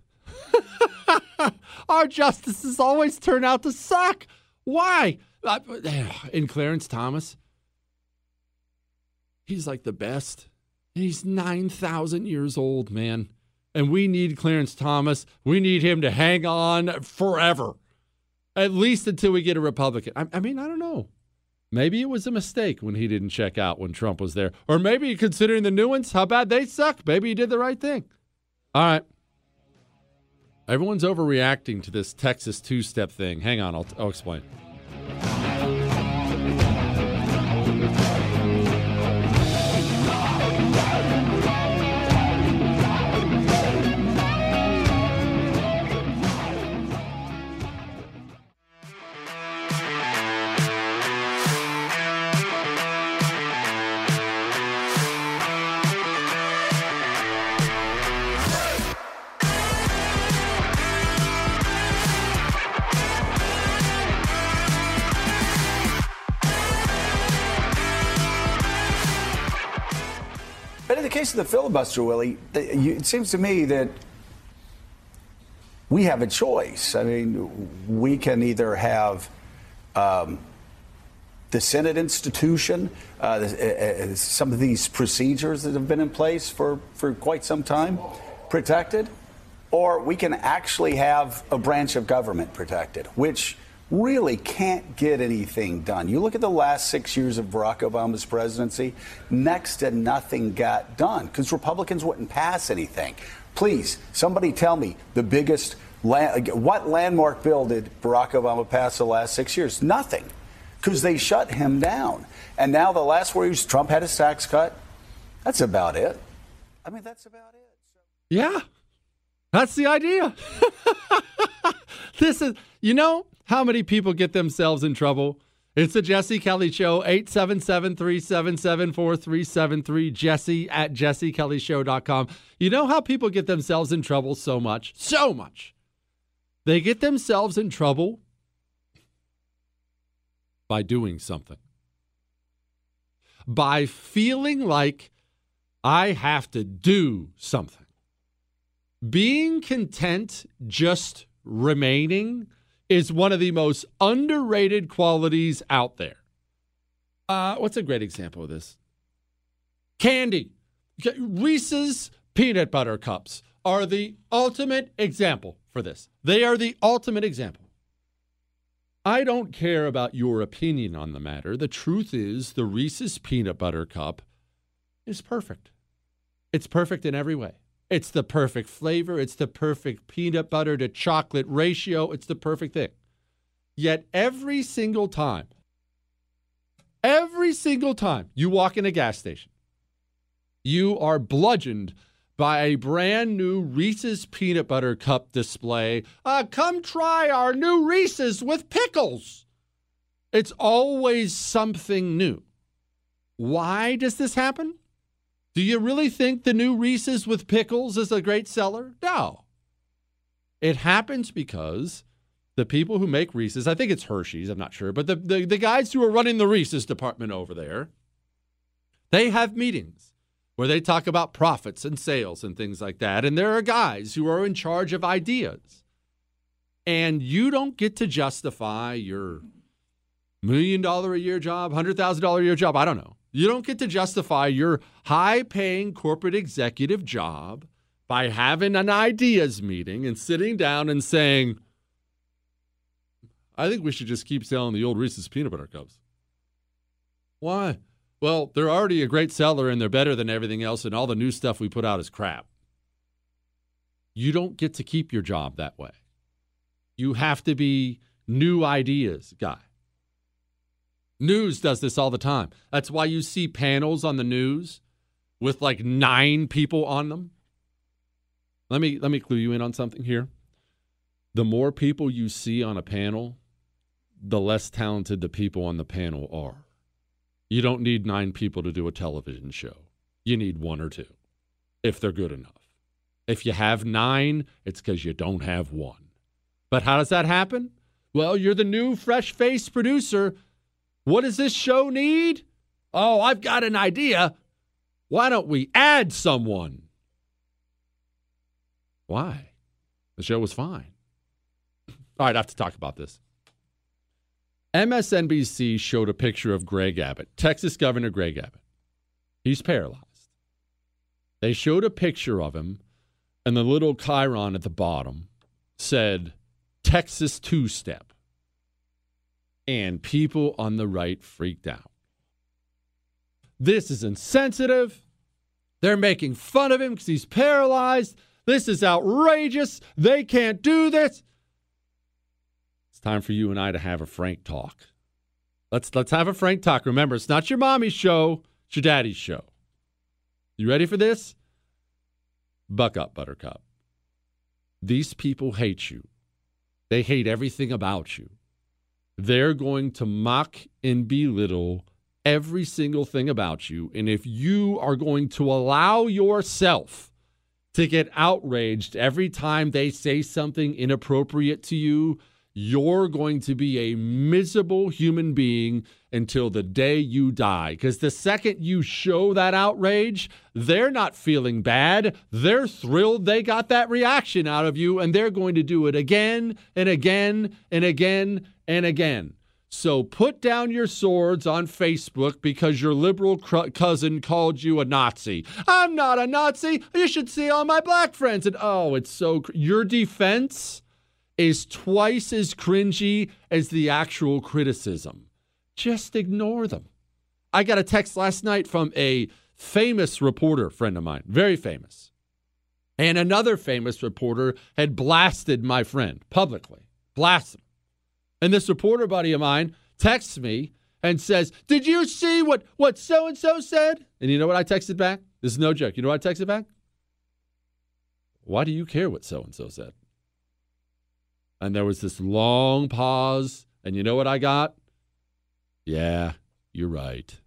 [LAUGHS] Our justices always turn out to suck. Why? Uh, [SIGHS] In Clarence Thomas, he's like the best. He's 9,000 years old, man. And we need Clarence Thomas. We need him to hang on forever, at least until we get a Republican. I, I mean, I don't know. Maybe it was a mistake when he didn't check out when Trump was there. Or maybe considering the new ones, how bad they suck, maybe he did the right thing. All right. Everyone's overreacting to this Texas two step thing. Hang on, I'll, I'll explain. The filibuster, Willie, it seems to me that we have a choice. I mean, we can either have um, the Senate institution, uh, uh, uh, some of these procedures that have been in place for, for quite some time protected, or we can actually have a branch of government protected, which really can't get anything done. You look at the last six years of Barack Obama's presidency, next to nothing got done because Republicans wouldn't pass anything. Please, somebody tell me the biggest, land, what landmark bill did Barack Obama pass the last six years? Nothing because they shut him down. And now the last years, Trump had his tax cut. That's about it. I mean, that's about it. Yeah. That's the idea. [LAUGHS] this is, you know, how many people get themselves in trouble? It's the Jesse Kelly Show, 877 377 4373, jesse at jessekellyshow.com. You know how people get themselves in trouble so much? So much. They get themselves in trouble by doing something, by feeling like I have to do something. Being content just remaining is one of the most underrated qualities out there. Uh, what's a great example of this? Candy. Reese's peanut butter cups are the ultimate example for this. They are the ultimate example. I don't care about your opinion on the matter. The truth is, the Reese's peanut butter cup is perfect. It's perfect in every way. It's the perfect flavor. It's the perfect peanut butter to chocolate ratio. It's the perfect thing. Yet every single time, every single time you walk in a gas station, you are bludgeoned by a brand new Reese's peanut butter cup display. Uh, come try our new Reese's with pickles. It's always something new. Why does this happen? Do you really think the new Reese's with pickles is a great seller? No. It happens because the people who make Reese's, I think it's Hershey's, I'm not sure, but the, the, the guys who are running the Reese's department over there, they have meetings where they talk about profits and sales and things like that. And there are guys who are in charge of ideas. And you don't get to justify your million dollar a year job, hundred thousand dollar a year job. I don't know. You don't get to justify your high paying corporate executive job by having an ideas meeting and sitting down and saying, I think we should just keep selling the old Reese's peanut butter cups. Why? Well, they're already a great seller and they're better than everything else, and all the new stuff we put out is crap. You don't get to keep your job that way. You have to be new ideas guy. News does this all the time. That's why you see panels on the news with like nine people on them. Let me let me clue you in on something here. The more people you see on a panel, the less talented the people on the panel are. You don't need 9 people to do a television show. You need one or two if they're good enough. If you have nine, it's because you don't have one. But how does that happen? Well, you're the new fresh face producer. What does this show need? Oh, I've got an idea. Why don't we add someone? Why? The show was fine. All right, I have to talk about this. MSNBC showed a picture of Greg Abbott, Texas Governor Greg Abbott. He's paralyzed. They showed a picture of him, and the little chyron at the bottom said Texas two step. And people on the right freaked out. This is insensitive. They're making fun of him because he's paralyzed. This is outrageous. They can't do this. It's time for you and I to have a frank talk. Let's let's have a frank talk. Remember, it's not your mommy's show, it's your daddy's show. You ready for this? Buck up, Buttercup. These people hate you. They hate everything about you. They're going to mock and belittle every single thing about you. And if you are going to allow yourself to get outraged every time they say something inappropriate to you, you're going to be a miserable human being until the day you die. Because the second you show that outrage, they're not feeling bad. They're thrilled they got that reaction out of you, and they're going to do it again and again and again and again. So put down your swords on Facebook because your liberal cr- cousin called you a Nazi. I'm not a Nazi. You should see all my black friends. And oh, it's so. Cr- your defense is twice as cringy as the actual criticism. Just ignore them. I got a text last night from a famous reporter friend of mine, very famous. And another famous reporter had blasted my friend publicly, blasted him. And this reporter buddy of mine texts me and says, Did you see what what so and so said? And you know what I texted back? This is no joke. You know what I texted back? Why do you care what so and so said? And there was this long pause. And you know what I got? Yeah, you're right.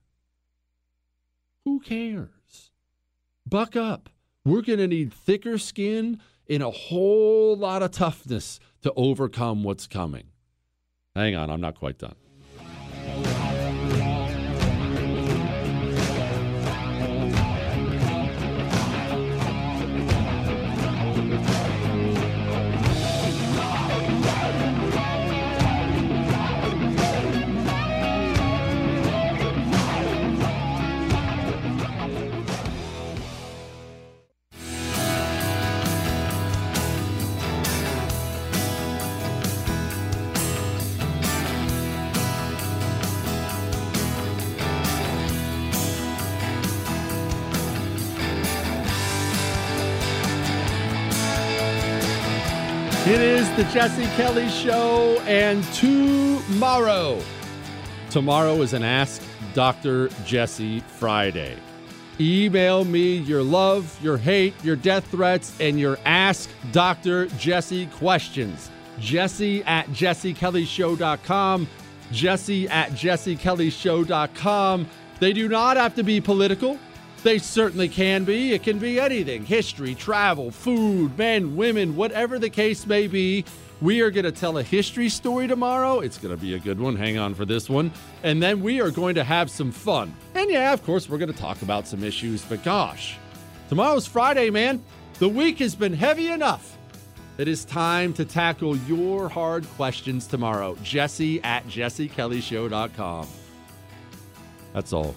Who cares? Buck up. We're going to need thicker skin and a whole lot of toughness to overcome what's coming. Hang on, I'm not quite done. Jesse Kelly Show, and tomorrow, tomorrow is an Ask Dr. Jesse Friday. Email me your love, your hate, your death threats, and your Ask Dr. Jesse questions. Jesse at jessekellyshow.com. Jesse at jessekellyshow.com. They do not have to be political. They certainly can be. It can be anything history, travel, food, men, women, whatever the case may be. We are going to tell a history story tomorrow. It's going to be a good one. Hang on for this one. And then we are going to have some fun. And yeah, of course, we're going to talk about some issues, but gosh, tomorrow's Friday, man. The week has been heavy enough. It is time to tackle your hard questions tomorrow. Jesse at jessekellyshow.com. That's all.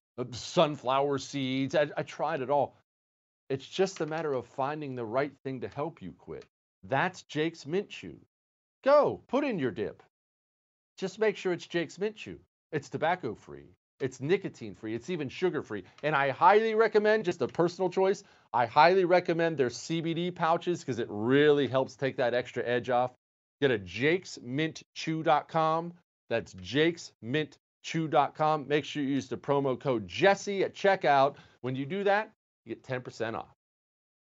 Uh, sunflower seeds. I, I tried it all. It's just a matter of finding the right thing to help you quit. That's Jake's Mint Chew. Go, put in your dip. Just make sure it's Jake's Mint Chew. It's tobacco free. It's nicotine free. It's even sugar free. And I highly recommend, just a personal choice, I highly recommend their CBD pouches because it really helps take that extra edge off. Get a jakesmintchew.com. That's jakesmintchew.com. Make sure you use the promo code Jesse at checkout. When you do that, you get 10% off.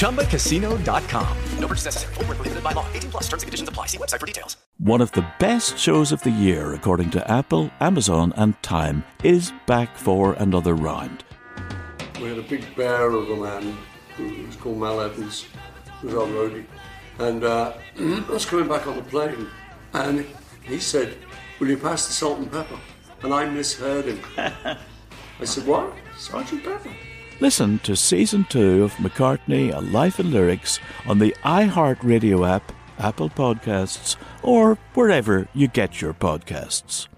ChumbaCasino.com. No purchase necessary. Full prohibited by law. 18 plus terms and conditions apply. See website for details. One of the best shows of the year, according to Apple, Amazon, and Time, is back for another round. We had a big bear of a man who was called Mal Evans, who was our roadie. And uh, [CLEARS THROAT] I was coming back on the plane, and he said, Will you pass the salt and pepper? And I misheard him. [LAUGHS] I said, What? Sergeant Pepper? Listen to season two of McCartney, A Life in Lyrics on the iHeartRadio app, Apple Podcasts, or wherever you get your podcasts.